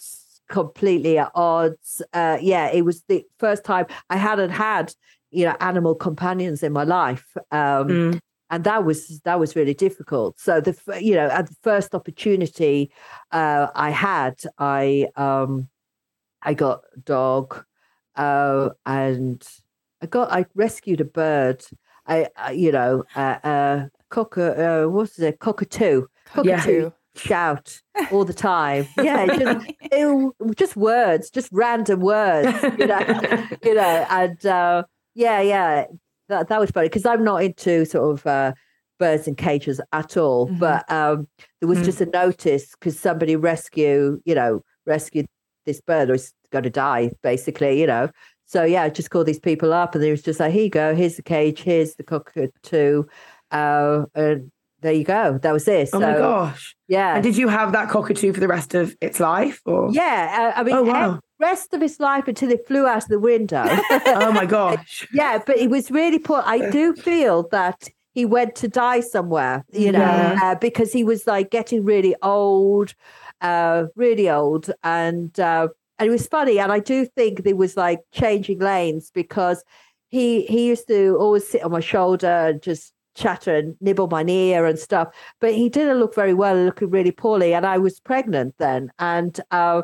completely at odds. Uh, yeah, it was the first time I hadn't had you know animal companions in my life. Um, Mm. and that was that was really difficult. So the you know at the first opportunity uh, I had, I um, I got a dog, uh, and I got I rescued a bird. I, I you know uh, uh, cock uh, what's it cockatoo cockatoo [LAUGHS] shout all the time. Yeah, just [LAUGHS] ew, just words, just random words, you know, [LAUGHS] you know, and uh, yeah, yeah, that that was funny because I'm not into sort of uh, birds in cages at all. Mhm. But um, there was Mhm. just a notice because somebody rescue, you know, rescued this bird or it's going to die, basically, you know. So yeah, I just called these people up, and they was just like, "Here you go. Here's the cage. Here's the cockatoo." Uh, and there you go. That was it. Oh my gosh. Yeah. And did you have that cockatoo for the rest of its life? Or Yeah, uh, I mean, Oh wow. Rest of his life until it flew out of the window. [LAUGHS] oh my gosh. [LAUGHS] yeah, but it was really poor. I do feel that he went to die somewhere, you know, Yeah. uh, because he was like getting really old, uh, really old, and uh, and it was funny. And I do think there was like changing lanes because he he used to always sit on my shoulder and just chatter and nibble my ear and stuff. But he didn't look very well, looking really poorly, and I was pregnant then, and uh,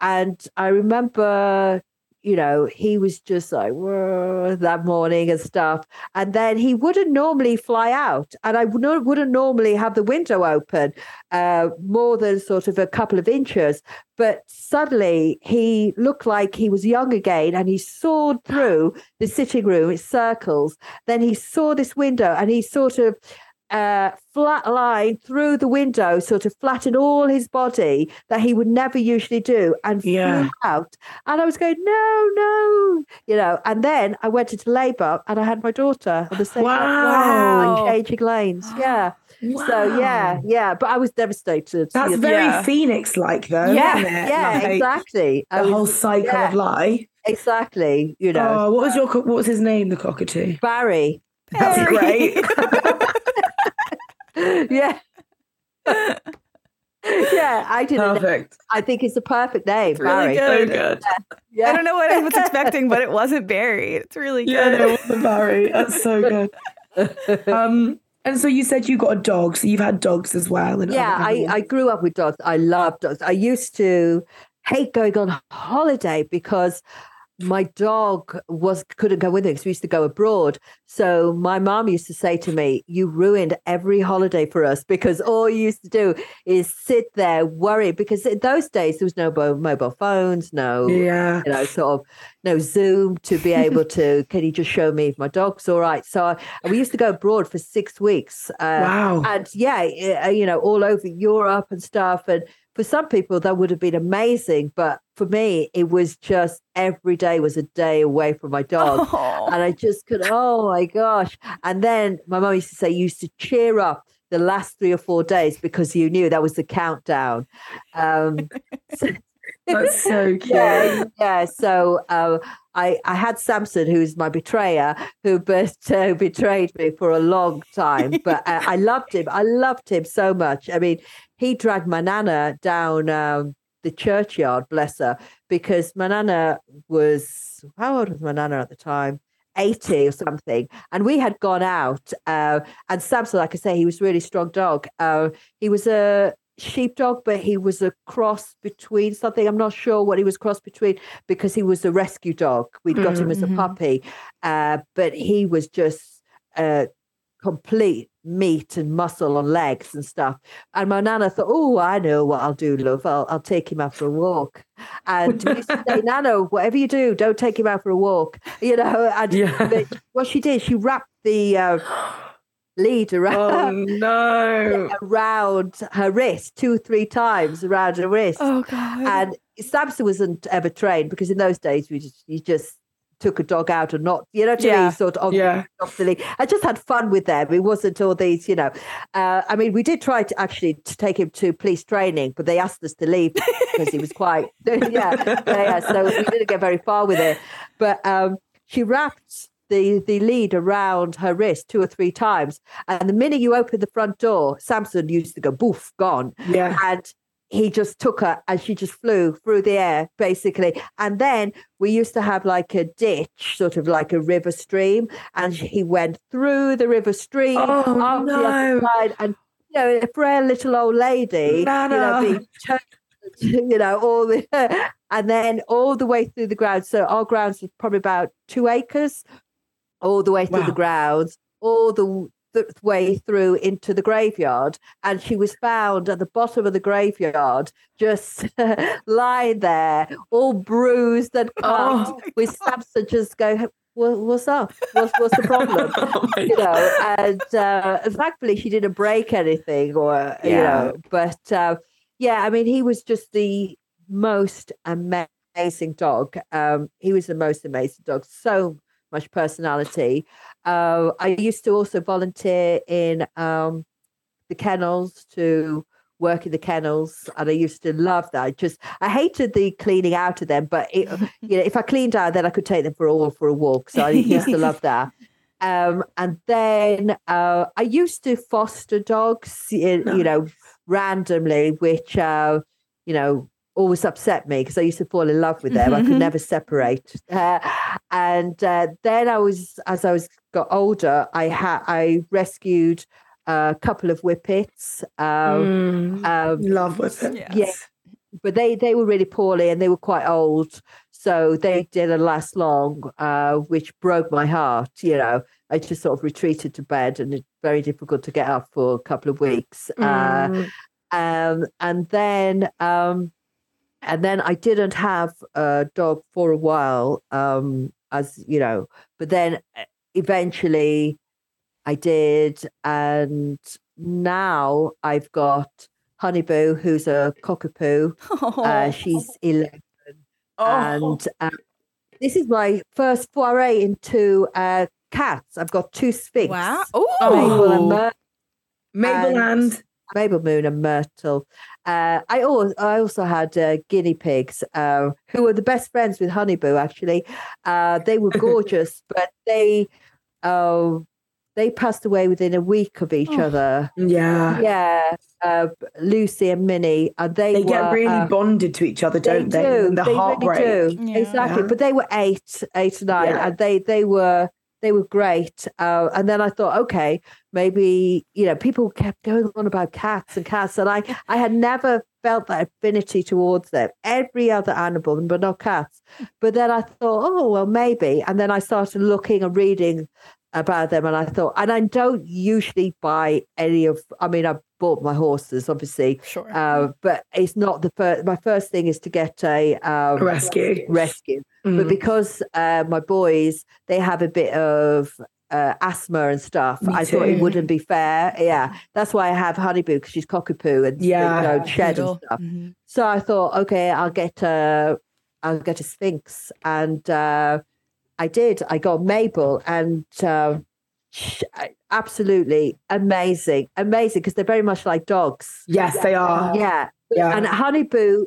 and I remember, you know, he was just like "Whoa," that morning and stuff. And then he wouldn't normally fly out, and I would not, normally have the window open uh, more than sort of a couple of inches. But suddenly he looked like he was young again, and he soared through the sitting room, it circles. Then he saw this window, and he sort of uh, flat line through the window, sort of flattened all his body that he would never usually do, and Yeah. flew out. And I was going, no, no, you know. And then I went into labour, and I had my daughter on the same Wow. and changing lanes. [GASPS] Yeah. So yeah, yeah. But I was devastated. That's you know. very Yeah. Phoenix like though. Yeah, isn't it? yeah, Like, exactly. I The was- whole cycle yeah. of life. exactly. You know, Oh, what was your what was his name? The cockatoo. Barry. That's Harry. great. [LAUGHS] [LAUGHS] yeah. yeah, I didn't. know. Perfect. I think it's a perfect name, It's really Barry. good. So good. Yeah. I don't know what I was [LAUGHS] expecting, but it wasn't Barry. It's really good. Yeah, no, the Barry. That's so [LAUGHS] good. Um, and so you said you got a dog, so you've had dogs as well. And yeah, I. I grew up with dogs. I love dogs. I used to hate going on holiday because my dog was couldn't go with me because we used to go abroad. So my mom used to say to me, "You ruined every holiday for us because all you used to do is sit there worry." Because in those days there was no mo- mobile phones, no yeah. you know, sort of no Zoom to be able [LAUGHS] to, can you just show me if my dog's all right? So I, we used to go abroad for six weeks. Uh, Wow. And yeah, uh, you know, all over Europe and stuff. And for some people, that would have been amazing. But for me, it was just every day was a day away from my [LAUGHS] dog. Oh. And I just could, oh my gosh. And then my mum used to say, used to cheer up the last three or four days because you knew that was the countdown. Um, [LAUGHS] so- That's so [LAUGHS] cute. yeah, yeah. So uh, I I had Samson, who's my betrayer, who but, uh, betrayed me for a long time. But uh, I loved him. I loved him so much. I mean, he dragged my nana down um, the churchyard, bless her, because my nana was how old was my nana at the time? 80 or something. And we had gone out. Uh, and Samson, like I say, he was a really strong dog. Uh, he was a sheepdog, but he was a cross between something. I'm not sure what he was cross between because he was a rescue dog. We'd got him as a Mhm. puppy, uh, but he was just uh, complete meat and muscle on legs and stuff. And my nana thought, oh, I know what I'll do, love. I'll, I'll take him out for a walk. And [LAUGHS] we used to say, Nana, whatever you do, don't take him out for a walk. You know, and Yeah. [LAUGHS] what she did, she wrapped the uh, [GASPS] lead Oh around [LAUGHS] no. around her wrist two or three times around her wrist. Oh god. And Samson wasn't ever trained because in those days we just you just took a dog out or not, you know what I Yeah. mean? Sort of Yeah. off the lead. I just had fun with them. It wasn't all these, you know. Uh, I mean, we did try to actually to take him to police training, but they asked us to leave because he was quite [LAUGHS] yeah, yeah, yeah. So we didn't get very far with it. But um, she wrapped the the lead around her wrist two or three times, and the minute you open the front door, Samson used to go boof, gone Yeah. and he just took her and she just flew through the air basically. And then we used to have like a ditch sort of like a river stream and he went through the river stream Oh, up the other no. side and you know a frail little old lady you know being turned, [LAUGHS] you know all the [LAUGHS] and then all the way through the grounds so our grounds was probably about two acres all the way through the grounds all the the way through into the graveyard and she was found at the bottom of the graveyard just [LAUGHS] lying there all bruised and cut Oh, with stabs that just go what's up? What's, what's the problem? [LAUGHS] Oh you know and uh thankfully she didn't break anything or you know but uh yeah i mean he was just the most amazing dog. Um he was the most amazing dog. So much personality uh i used to also volunteer in um the kennels to work in the kennels and i used to love that. I just i hated the cleaning out of them but it, [LAUGHS] you know if i cleaned out then i could take them for a walk for a walk so i [LAUGHS] used to love that. Um and then uh i used to foster dogs you, you know randomly which uh you know always upset me because i used to fall in love with them i could [LAUGHS] never separate uh, and uh, then i was as i was got older i had i rescued a couple of whippets um, Mm, um, love with it. yeah, but they they were really poorly and they were quite old, so they didn't last long, uh, which broke my heart. You know, I just sort of retreated to bed, and it's very difficult to get up for a couple of weeks. Uh, Mm, um, and then um, and then I didn't have a dog for a while, um, as you know, but then uh, eventually I did, and now I've got Honeyboo, who's a cockapoo. Uh, [LAUGHS] she's eleven, oh, and uh, this is my first foray into uh, cats. I've got two Sphynx. Wow. Mabel and Oh. Myr- Mabel and- and Mabel Moon and Myrtle. Uh, I also I also had uh, guinea pigs uh, who were the best friends with Honeyboo. Actually, uh, they were gorgeous, [LAUGHS] but they uh, they passed away within a week of each Oh. other. yeah. Yeah, uh, Lucy and Minnie, and they, They get really uh, bonded to each other, don't they? do. And the they heartbreak. really do. Yeah. Exactly. Yeah. But they were eight, eight or nine, Yeah. and they they were they were great. Uh, and then I thought, okay, maybe you know, people kept going on about cats and cats, and I I had never felt that affinity towards them. Every other animal, but not cats. But then I thought, oh well, maybe. And then I started looking and reading about them, and I thought, and I don't usually buy any of. I mean, I bought my horses, obviously, Sure. uh, but it's not the first. My first thing is to get a um, Rescue. rescue. But Mm. because uh, my boys they have a bit of uh, asthma and stuff, Me I thought it wouldn't be fair. Yeah, that's why I have Honeyboo because she's cockapoo and Yeah. you know, shed and stuff. Mhm. So I thought, okay, I'll get a, I'll get a Sphynx, and uh, I did. I got Mabel, and uh, absolutely amazing, amazing because they're very much like dogs. Yes, they are. Yeah, Yeah. and Honeyboo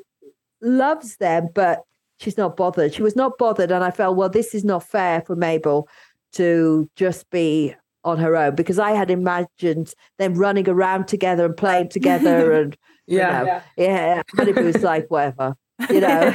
loves them, but she's not bothered. She was not bothered, and I felt, well, this is not fair for Mabel to just be on her own because I had imagined them running around together and playing [LAUGHS] together, and yeah. you know, yeah, Honeyboo's like whatever. You know,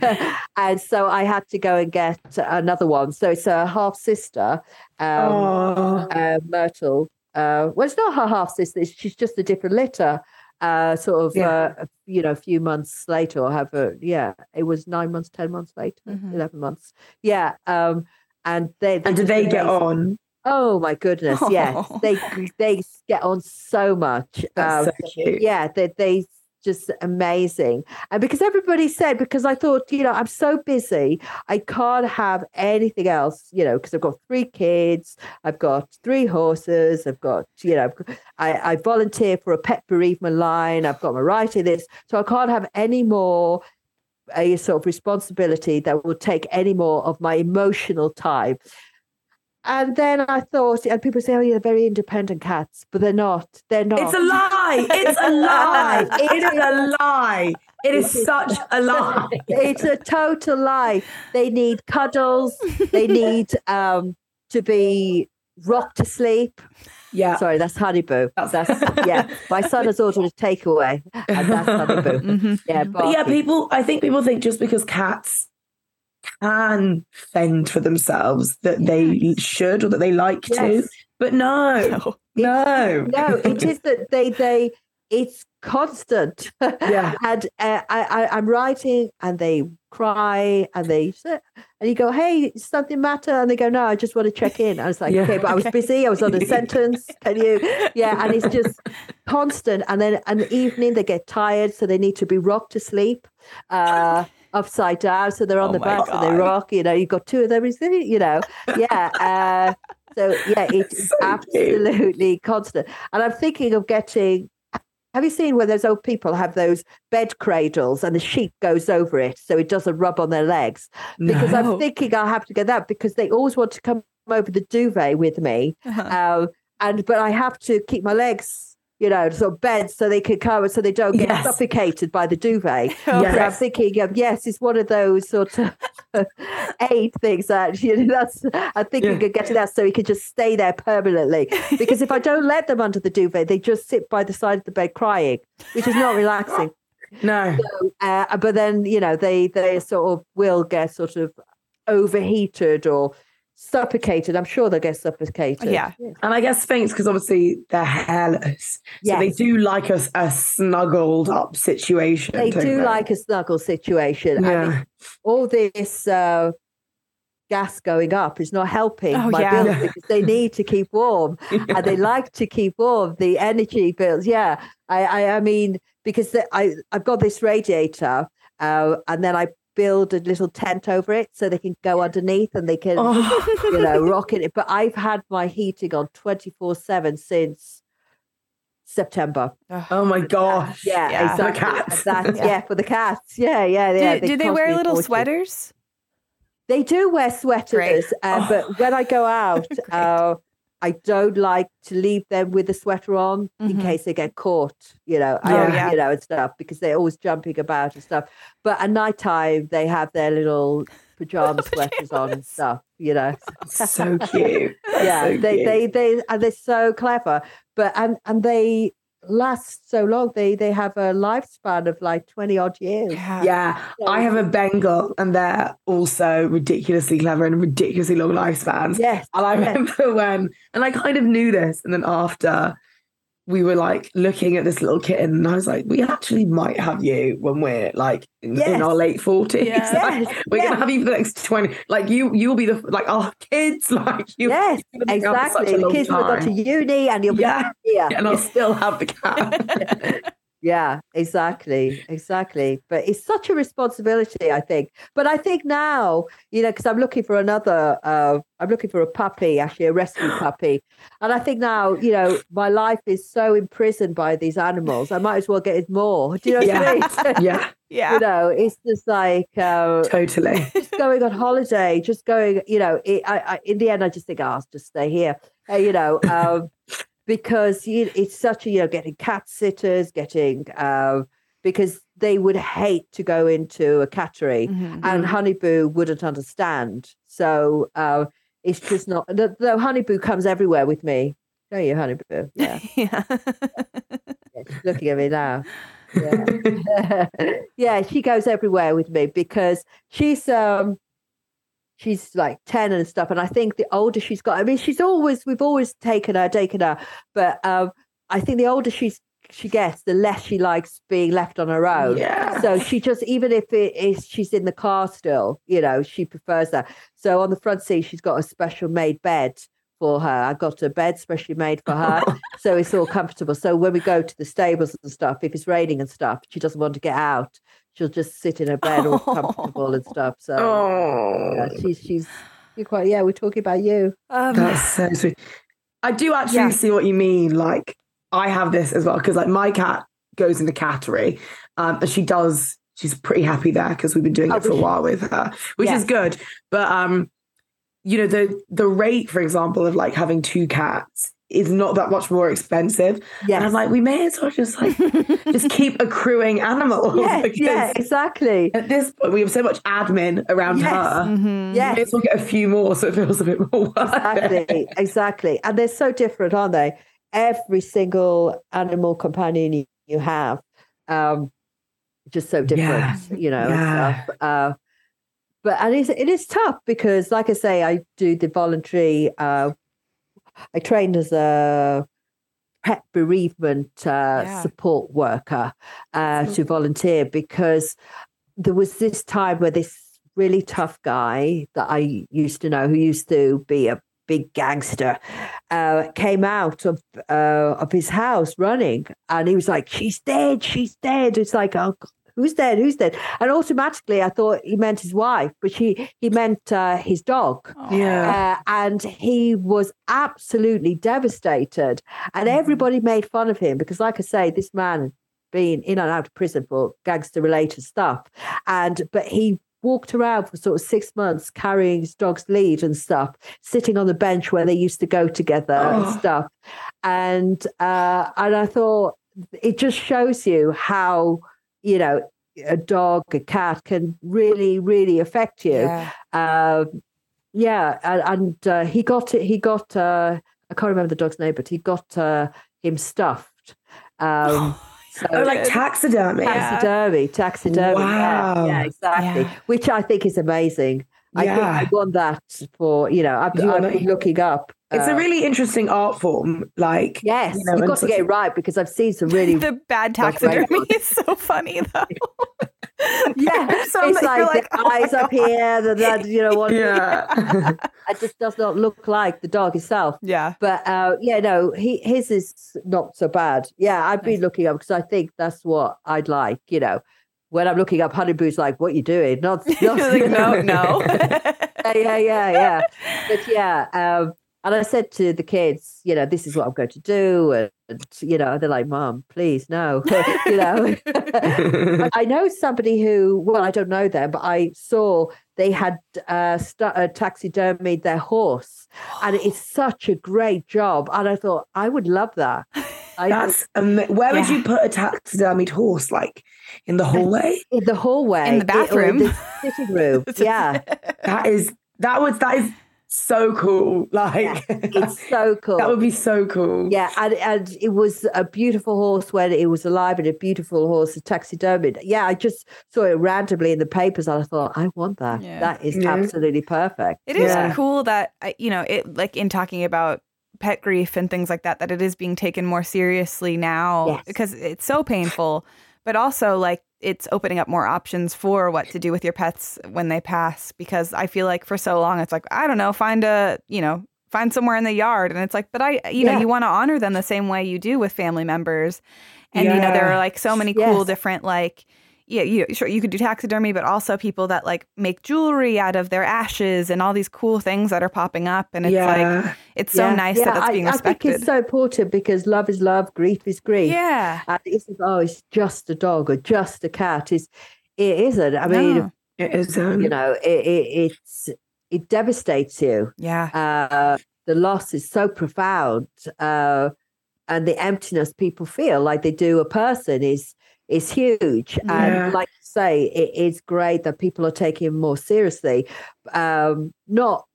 [LAUGHS] [LAUGHS] and so I had to go and get another one. So it's a half sister, um, oh. uh, Myrtle. Uh, well, it's not her half sister. She's just a different litter. Uh, sort of, Yeah. uh, you know, a few months later, or have a yeah, it was nine months, ten months later, Mhm. eleven months. Yeah. Um, and they And do they get on? Oh my goodness, yes, Oh. [LAUGHS] they they get on so much. Um, so cute. yeah, they they just amazing. And because everybody said, because I thought, you know, I'm so busy, I can't have anything else, you know, because I've got three kids, I've got three horses, I've got, you know, I, I volunteer for a pet bereavement line, I've got my writing this, so I can't have any more a sort of responsibility that will take any more of my emotional time. And then I thought, and people say, oh, yeah, they're very independent cats, but they're not. They're not. It's a lie. It's a lie. [LAUGHS] It is a lie. It is such a lie. it's a total lie. They need cuddles. They [LAUGHS] need um, to be rocked to sleep. Yeah. Sorry, that's Honeyboo. That's, [LAUGHS] yeah. My son has ordered a takeaway, and that's Honeyboo. Mhm. Yeah, But yeah, people, I think people think just because cats can fend for themselves that they should or that they like to. But no, No. no. it is that they they it's constant. Yeah. [LAUGHS] and uh, I, I I'm writing, and they cry, and they sit, and you go, "Hey, something matter?" And they go, "No, I just want to check in." I was like, Yeah. "Okay, but I was busy. I was on a [LAUGHS] sentence. Can you?" [LAUGHS] Yeah, and it's just constant. And then an evening they get tired, so they need to be rocked to sleep. Uh, Upside down, so they're on Oh the back and they rock. You know, you've got two of them, isn't it? You know, yeah. Uh, so yeah, it's [LAUGHS] So cute. absolutely constant. And I'm thinking of getting. Have you seen where those old people have those bed cradles and the sheet goes over it so it doesn't rub on their legs? Because No. I'm thinking I'll have to get that because they always want to come over the duvet with me, Uh-huh. um, and but I have to keep my legs. You know, sort of bed so they can come so they don't get Yes. suffocated by the duvet. [LAUGHS] Oh, Yes. So I'm thinking, of, yes, it's one of those sort of [LAUGHS] aid things that [LAUGHS] you know. That's I'm thinking Yeah. of getting that so he can just stay there permanently. Because if I don't let them under the duvet, they just sit by the side of the bed crying, which is not relaxing. No. Uh, but then you know they they sort of will get sort of overheated or suffocated. I'm sure they'll get suffocated. Yeah. And I guess Sphynx, because obviously they're hairless. So they do like a, a snuggled up situation. They don't do like a snuggle situation. I mean, Yeah. all this uh, gas going up is not helping Oh, my yeah. bills [LAUGHS] because they need to keep warm and they like to keep warm. The energy bills, yeah. I, I, I mean, because the, I, I've got this radiator, uh, and then I build a little tent over it so they can go underneath and they can, Oh, you know, [LAUGHS] rock in it. But I've had my heating on twenty four seven since September. oh my gosh. Yeah, Yeah. For the cats. That's, [LAUGHS] Yeah. yeah. for the cats. Yeah, yeah, yeah. do, do they wear little fortune. sweaters? They do wear sweaters, uh, Oh. but when I go [LAUGHS] out, uh, I don't like to leave them with a sweater on in Mhm. case they get caught, you know, Oh, and, yeah. you know, and stuff because they're always jumping about and stuff. But at night time, they have their little pajama [LAUGHS] sweaters on and stuff, you know. so cute. yeah, So they, cute. they, they, and they're so clever, but and and they last so long. They they have a lifespan of like twenty odd years. Yeah, yeah I have a Bengal, and they're also ridiculously clever and ridiculously long lifespans. Yes, And I yes. remember when, and I kind of knew this, and then after we were like looking at this little kitten, and I was like, we actually might have you when we're like in, Yes. in our late forties. Yeah. [LAUGHS] Yes, we're yes. gonna have you for the next twenty. Like you, you will be the like our kids. [LAUGHS] Like you, Yes, you're gonna be around for such exactly. The long kids will go to uni and you'll be Yeah, here. and I'll still have the cat. [LAUGHS] Yeah, exactly, exactly. But it's such a responsibility, I think. But I think now, you know, because I'm looking for another, uh, I'm looking for a puppy, actually a rescue [GASPS] puppy, and I think now, you know, my life is so imprisoned by these animals. I might as well get more. Do you know what I mean? [LAUGHS] yeah, [LAUGHS] Yeah. you know, it's just like. Uh, totally. just going on holiday, just going, you know, it, I, I, in the end, I just think, oh, I'll just stay here, uh, you know, um, because you, it's such a, you know, getting cat sitters, getting, uh, because they would hate to go into a cattery Mhm. and Honeyboo wouldn't understand. So uh, it's just not, though Honeyboo comes everywhere with me. Don't you, Honeyboo? [LAUGHS] Yeah. yeah. Yeah, looking at me now. [LAUGHS] Yeah. [LAUGHS] yeah, she goes everywhere with me because she's um she's like 10 and stuff. And I think the older she's got, I mean, she's always we've always taken her, taken her, but um I think the older she's she gets, the less she likes being left on her own. Yeah. So she just even if it is she's in the car still, you know, she prefers that. So on the front seat, she's got a special made bed for her. I got a bed specially made for her, [LAUGHS] so it's all comfortable. So when we go to the stables and stuff, if it's raining and stuff, she doesn't want to get out. She'll just sit in her bed all comfortable and [LAUGHS] stuff. So Oh, yeah, she's she's you're quite yeah. We're talking about you. Um, That's so sweet. I do actually Yeah. see what you mean. Like, I have this as well because, like, my cat goes into cattery, um, and she does. She's pretty happy there because we've been doing Oh, it for a while with her, which Yeah. is good. But um, you know, the the rate, for example, of like having two cats is not that much more expensive. Yes. And I'm like, we may as well just like [LAUGHS] just keep accruing animals. yeah, yeah, exactly. At this point, we have so much admin around Yes. her. Mhm. We Yes. may as well get a few more so it feels a bit more worth it. exactly, [LAUGHS] exactly. And they're so different, aren't they? Every single animal companion you, have, um, just so different, you know. Yeah. Uh, but and it's, it is tough because, like I say, I do the voluntary. Uh, I trained as a pet bereavement uh, Yeah. support worker uh, to volunteer because there was this time where this really tough guy that I used to know, who used to be a big gangster, uh, came out of uh, of his house running, and he was like, "She's dead, she's dead." It's like, "Oh, God, who's dead? Who's dead?" And automatically, I thought he meant his wife, but he he meant uh, his dog. Yeah. Uh, and he was absolutely devastated. And everybody made fun of him because, like I say, this man been in and out of prison for gangster related stuff. And but he walked around for sort of six months carrying his dog's lead and stuff, sitting on the bench where they used to go together and Oh. stuff. And uh and I thought it just shows you how, you know, a dog, a cat can really, really affect you. Yeah. Um, yeah, and, and uh, he got it. He got. Uh, I can't remember the dog's name, but he got uh, him stuffed. Um, [GASPS] so Oh, like taxidermy. Yeah. taxidermy, taxidermy. Yeah, Wow. yeah, exactly. Yeah. Which I think is amazing. I think Yeah. I won that for you know. I've, You I've been looking up. It's a uh, really interesting art form. Like, yes. you know, you've and got to get it right because I've seen some really [LAUGHS] the bad That's right. taxidermy is so funny though. [LAUGHS] yeah. [LAUGHS] Some it's that you're like, the oh eyes up here, the, the you know one. yeah. It just does not look like the dog itself. Yeah. But uh, yeah, no, he his is not so bad. Yeah, I've been looking up because I think that's what I'd like. You know, when I'm looking up Honeyboo's like, what you doing? Not, [LAUGHS] not You're like, no, no. [LAUGHS] yeah, yeah, yeah, yeah. But yeah, um, and I said to the kids, you know, this is what I'm going to do, and, and, you know, they're like, "Mom, please, no," [LAUGHS] you know. I know somebody who, well, I don't know them, but I saw they had uh, st- uh, taxidermied their horse, and it's such a great job. And I thought I would love that. I, That's ama- where would you put a taxidermied horse? Like in the hallway? in the hallway, In the i- or bathroom. the sitting room. [LAUGHS] yeah, That is that was that is so cool. Like it's so [LAUGHS] cool. that would be so cool. Yeah, and, and it was a beautiful horse when it was alive and a beautiful horse, a taxidermied. Yeah, I just saw it randomly in the papers and I thought, I want that. Yeah. That is Yeah. absolutely perfect. It is Yeah. cool that uh, you know it like in talking about pet grief and things like that that it is being taken more seriously now Yes. because it's so painful but also like it's opening up more options for what to do with your pets when they pass because I feel like for so long it's like I don't know find a you know find somewhere in the yard and it's like but I you know Yeah. you want to honor them the same way you do with family members and you know there are like so many cool Yes. different like yeah, you sure you could do taxidermy, but also people that like make jewelry out of their ashes and all these cool things that are popping up, and it's like yeah. it's so Yeah, nice yeah, that it's I- being I, think it's so important because love is love, grief is grief. yeah, And it's oh, it's just a dog or just a cat. Is it isn't. I mean, No. it is um, you know, it, it it's it devastates you. yeah, uh, the loss is so profound uh, and the emptiness people feel like they do a person is is huge Yeah. and like you say it is great that people are taking more seriously um, not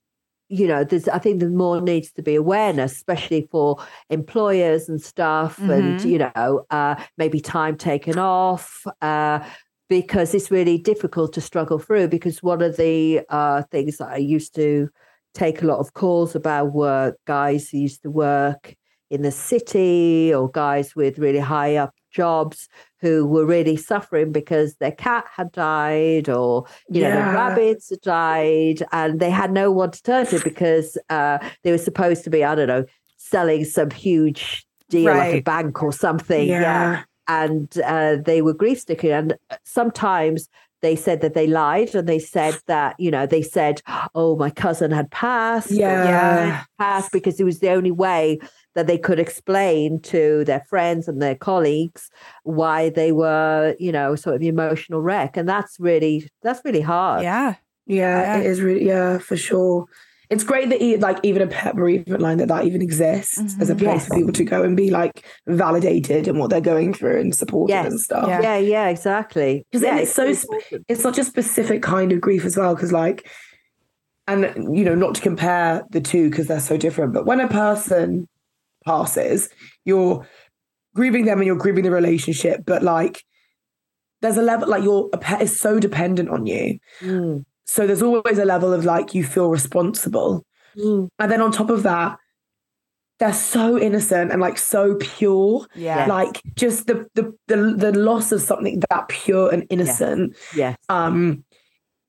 you know there's i think there more needs to be awareness especially for employers and staff and Mhm. you know uh, maybe time taken off uh, because it's really difficult to struggle through because one of the uh, things that i used to take a lot of calls about were guys who used to work in the city or guys with really high up jobs who were really suffering because their cat had died or you know their rabbits had died and they had no one to turn to because uh, they were supposed to be i don't know selling some huge deal at a bank or something yeah. and uh, they were grief stricken. And sometimes they said that they lied and they said that, you know, they said, oh, my cousin had passed. Yeah. had Passed because it was the only way that they could explain to their friends and their colleagues why they were, you know, sort of emotional wreck. And that's really, that's really hard. yeah, Yeah, uh, Yeah. it is really yeah, for sure. it's great that like even a pet bereavement line that that even exists mm-hmm. as a place Yes. for people to go and be like validated in what they're going through and supported Yes. and stuff. Yeah. yeah, yeah, exactly. 'Cause yeah, then it's so sp- It's such a specific kind of grief as well, because like, and you know, not to compare the two because they're so different, but when a person passes, you're grieving them and you're grieving the relationship, but like, there's a level like your pet is so dependent on you. Mm, So there's always a level of like you feel responsible. mm, And then on top of that, they're so innocent and like so pure. Yeah. Like just the the the, the loss of something that pure and innocent yes, um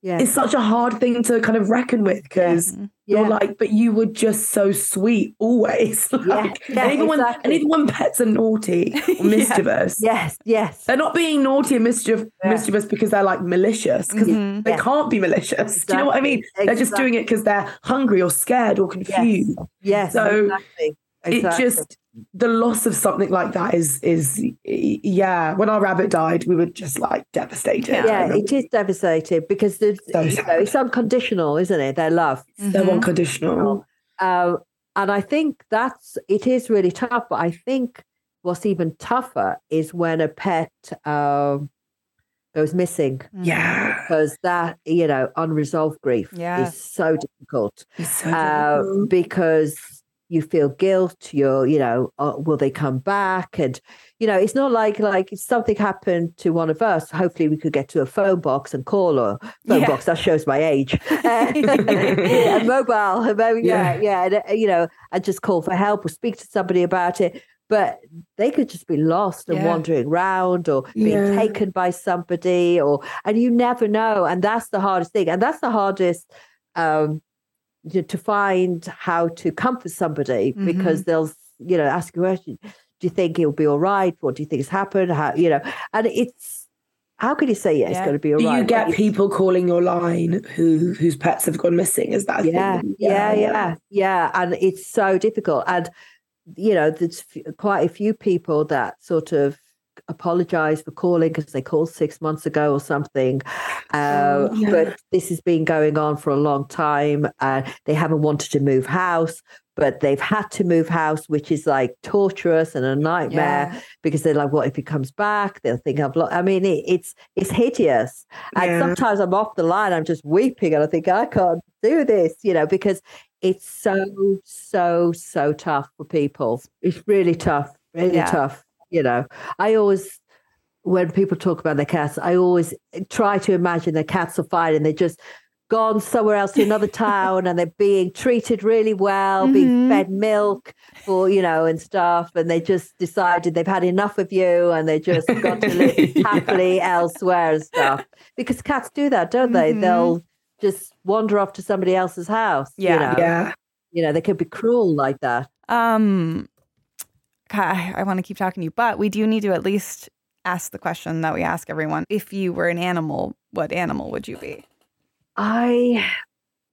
yes, is such a hard thing to kind of reckon with because Mhm. you're yeah. like, but you were just so sweet always. [LAUGHS] like, yeah, and even when and even when pets are naughty [LAUGHS] or mischievous, yes, yes, they're not being naughty and mischief, Yeah. mischievous because they're like malicious because Mhm. they Yeah. can't be malicious. Do you know what I mean? They're just doing it because they're hungry or scared or confused. yes. So, exactly. It just the loss of something like that is is yeah. When our rabbit died, we were just like devastated. yeah, it is devastated because there's, So you know, it's unconditional, isn't it? Their love. they're Mhm. unconditional. Um, and I think that's it is really tough. But I think what's even tougher is when a pet um, goes missing Yeah, because that you know unresolved grief Yeah. is so difficult it's so uh, difficult. because you feel guilt. You're you know uh, will they come back and you know it's not like like if something happened to one of us. Hopefully we could get to a phone box and call or phone Yeah. box. That shows my age. [LAUGHS] [LAUGHS] a mobile, yeah, Yeah. yeah, and, uh, you know, and just call for help or speak to somebody about it. But they could just be lost and Yeah. wandering around or being Yeah. taken by somebody, or and you never know. And that's the hardest thing, and that's the hardest um, to to find how to comfort somebody because mm-hmm. they'll, you know, ask a question. Do you think it'll be all right? What do you think has happened? How you know? And it's how can you say yeah, it's Yeah. going to be all Do right? you get It's- people calling your line who whose pets have gone missing? Is that a yeah, thing? yeah, yeah, yeah, and it's so difficult. And you know, there's f- quite a few people that sort of apologize for calling because they called six months ago or something. Uh, Oh, yeah. But this has been going on for a long time. Uh, they haven't wanted to move house, but they've had to move house, which is like torturous and a nightmare Yeah. because they're like, what if he comes back? They'll think I've lost. I mean, it, it's it's hideous. And Yeah. sometimes I'm off the line, I'm just weeping, and I think I can't do this, you know, because it's so so so tough for people. It's really tough, really tough. You know, I always. When people talk about their cats, I always try to imagine their cats are fine and they're just gone somewhere else to another [LAUGHS] town and they're being treated really well, being Mhm. fed milk for, you know, and stuff. And they just decided they've had enough of you and they just got to live [LAUGHS] Yeah. happily elsewhere and stuff. Because cats do that, don't they? Mhm. They'll just wander off to somebody else's house. Yeah. You know, Yeah. you know they can be cruel like that. Um, I, I want to keep talking to you, but we do need to at least ask the question that we ask everyone: If you were an animal, what animal would you be? I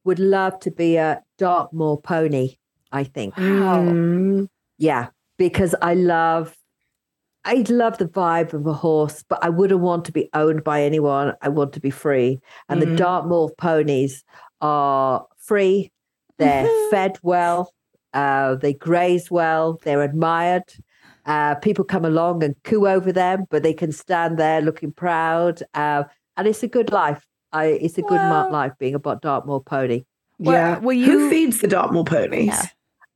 would love to be a Dartmoor pony, I think. Mm. Yeah, because I love I love the vibe of a horse, but I wouldn't want to be owned by anyone. I want to be free. And the Mm. Dartmoor ponies are free. They're [LAUGHS] fed well. Uh, they graze well. They're admired. Uh, people come along and coo over them, but they can stand there looking proud. Uh, and it's a good life. I, it's a good Wow. ma- life being a Dartmoor pony. Well, yeah. will Who feeds the Dartmoor ponies? Yeah.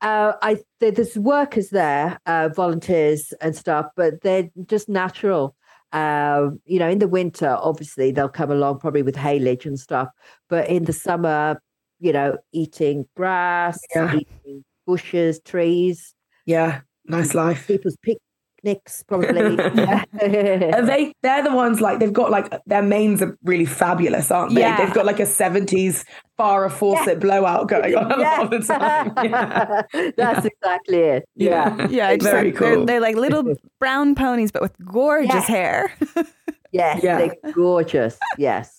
Uh, I there- there's workers there, uh, volunteers and stuff, but they're just natural. Uh, you know, in the winter, obviously they'll come along probably with haylage and stuff, but in the summer, you know, eating grass, Yeah. eating bushes, trees, Yeah. Nice life. people's picnics, probably. [LAUGHS] [LAUGHS] Are they they're the ones like they've got like their manes are really fabulous, aren't they? Yeah. They've got like a 70s Farrah Fawcett blowout going on a lot of the time. [LAUGHS] Yeah. That's exactly it. Yeah. Yeah, just Very like, they're, cool. they're like little brown ponies, but with gorgeous Yeah. hair. Yes, Yeah. they're gorgeous. Yes.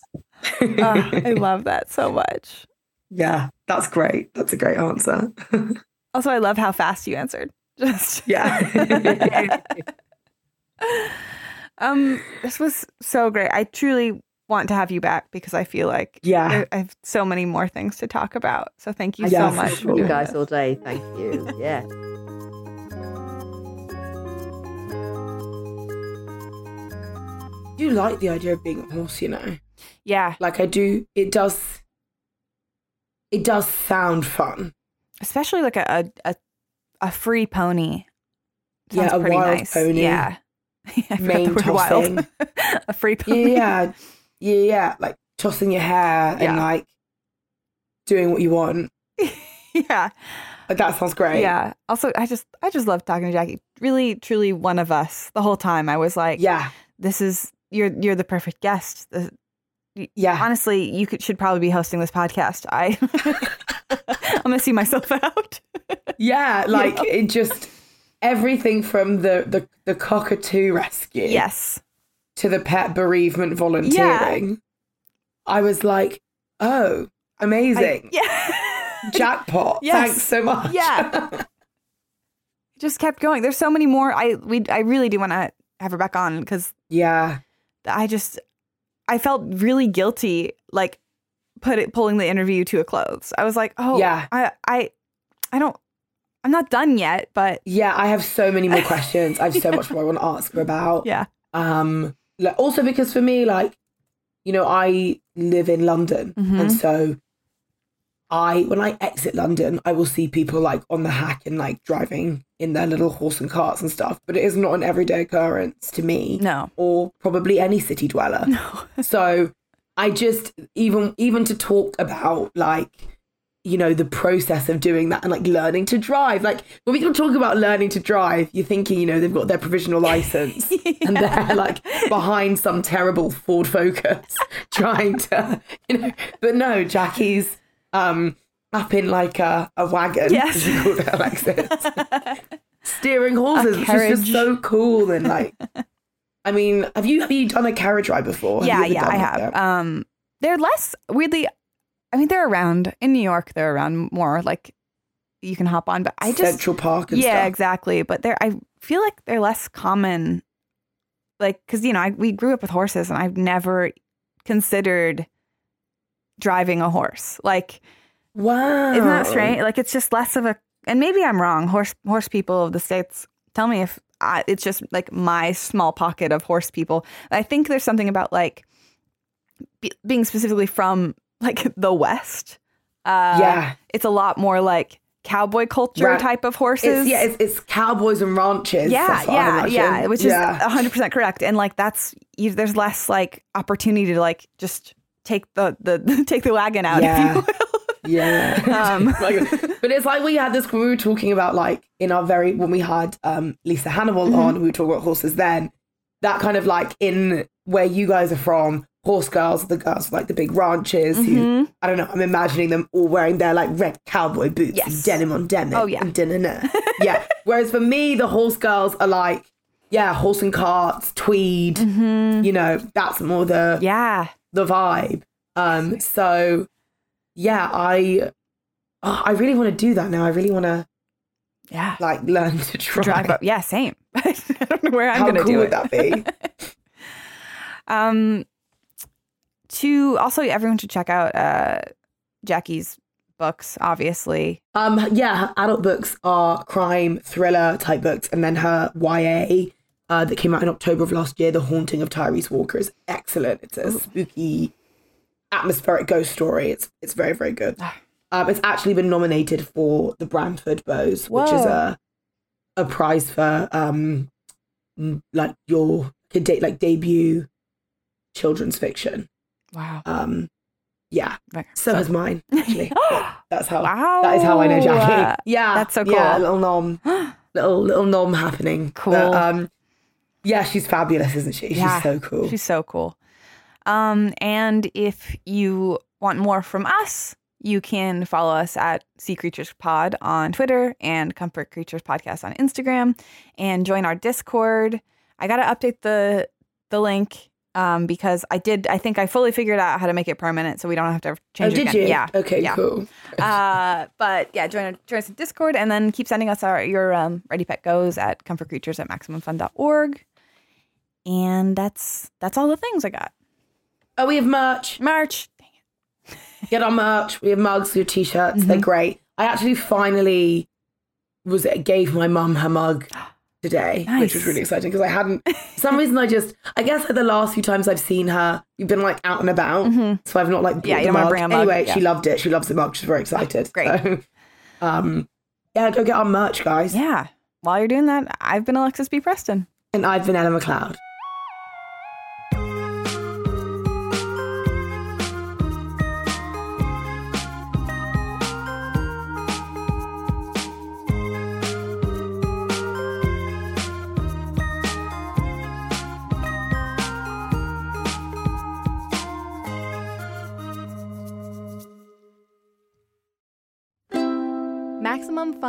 Oh, I love that so much. yeah, that's great. That's a great answer. Also, I love how fast you answered. [LAUGHS] Just yeah. [LAUGHS] um, this was so great. I truly want to have you back because I feel like Yeah. there- I have so many more things to talk about. So thank you Yeah, so much talk for you guys this. all day. Thank you. Yeah. I do like the idea of being a horse, you know. Yeah, Like I do it does it does sound fun. Especially like a a, a, free pony. Yeah, a pretty wild nice. pony. Yeah. [LAUGHS] I forgot the tossing. [LAUGHS] a free pony. Yeah, yeah, yeah. Like tossing your hair Yeah. and like doing what you want. [LAUGHS] yeah. Like that sounds great. Yeah. Also, I just I just love talking to Jacqui. Really, truly one of us. The whole time I was like, Yeah. this is you're you're the perfect guest. Yeah. honestly, you could, should probably be hosting this podcast. I [LAUGHS] I'm gonna see myself [LAUGHS] out. Yeah. Like know? it just everything from the, the, the cockatoo rescue yes. to the pet bereavement volunteering. I was like, oh, amazing. [LAUGHS] Yeah. Jackpot. Yes. Thanks so much. Yeah. just kept going. There's so many more. I we I really do want to have her back on because yeah. I just I felt really guilty like put it pulling the interview to a close. I was like, oh Yeah. I I I don't I'm not done yet, but Yeah. I have so many more questions. I have so [LAUGHS] much more I want to ask her about. yeah. Um, like, also because for me, like, you know, I live in London, Mhm. and so I, when I exit London, I will see people like on the hack and like driving in their little horse and carts and stuff. But it is not an everyday occurrence to me, No. or probably any city dweller. No. [LAUGHS] so I just even even to talk about like you know the process of doing that and like learning to drive like when people talk about learning to drive you're thinking you know they've got their provisional license [LAUGHS] and they're like behind some terrible ford focus [LAUGHS] trying to you know but no Jacqui's um up in like a, a wagon Yes. as you called it alexis [LAUGHS] steering horses which is just so cool and like i mean have you have you done a carriage ride before yeah, yeah, I have. Um they're less weirdly I mean they're around in New York, they're around more like you can hop on, but I just Central Park and yeah, stuff. exactly. But they're I feel like they're less common, like because you know I, we grew up with horses, and I've never considered driving a horse. Like, Wow. isn't that strange? Like, it's just less of a. And maybe I'm wrong. Horse horse people of the states, tell me if I, it's just like my small pocket of horse people. I think there's something about like be, being specifically from like [LAUGHS] the West. Uh, Yeah. it's a lot more like cowboy culture Right. type of horses. It's, yeah, it's, it's cowboys and ranches. Yeah, that's what I yeah, yeah, which is hundred percent correct. And like that's you, there's less like opportunity to like just take the the [LAUGHS] take the wagon out, Yeah. if you. Yeah. [LAUGHS] Um. But it's like we had this we were talking about like in our very when we had um Lisa Hannibal Mm-hmm. on, we were talking about horses then. That kind of like in where you guys are from, horse girls, the girls with like the big ranches Mm-hmm. I don't know, I'm imagining them all wearing their like red cowboy boots Yes. and denim on denim. Oh, yeah. [LAUGHS] Yeah. Whereas for me, the horse girls are like, yeah, horse and carts, tweed, you know, that's more the Mm-hmm. Yeah, the vibe. Um, so yeah, I oh, I really want to do that now. I really want to yeah. like learn to drive. Drive up. Yeah, same. [LAUGHS] I don't know where I'm gonna cool do would it. that be? [LAUGHS] Um, to also everyone should check out uh Jacqui's books. Obviously, um, yeah, adult books are crime thriller type books, and then her YA uh, that came out in October of last year, The Haunting of Tyrese Walker, is excellent. It's a spooky, atmospheric ghost story. It's it's very very good. Ah. Um, it's actually been nominated for the Branford Boase, which is a a prize for um like your date like debut children's fiction. wow. Um, yeah, Okay. so has mine actually. [GASPS] That's how. Wow. That is how I know Uh, Jacqui. Yeah, that's so Yeah, cool. little nom, [GASPS] little little nom happening. Cool. But, um, yeah, she's fabulous, isn't she? Yeah, she's so cool. She's so cool. Um, and if you want more from us, you can follow us at C Creatures Pod on Twitter and Comfort Creatures Podcast on Instagram, and join our Discord. I gotta update the the link um, because I did. I think I fully figured out how to make it permanent, so we don't have to oh, change it did again. you? Yeah. Okay, yeah. cool. [LAUGHS] uh, but yeah, join, join us in Discord and then keep sending us our your um, Ready Pet Goes at comfortcreatures at maximumfun.org. And that's that's all the things I got. Oh, we have merch. Merch. Get our merch. We have mugs, we have t-shirts. They're Mhm. great. I actually finally was gave my mum her mug [GASPS] today, which was really exciting because I hadn't. For some reason, I just I guess like the last few times I've seen her, you've been like out and about, Mhm. so I've not like bought Yeah, you don't mug. bring a mug, Anyway, yeah. she loved it. She loves the mug. She's very excited. Great. So, um, yeah, go get our merch, guys. Yeah. While you're doing that, I've been Alexis B. Preston. And I've been Ella McLeod.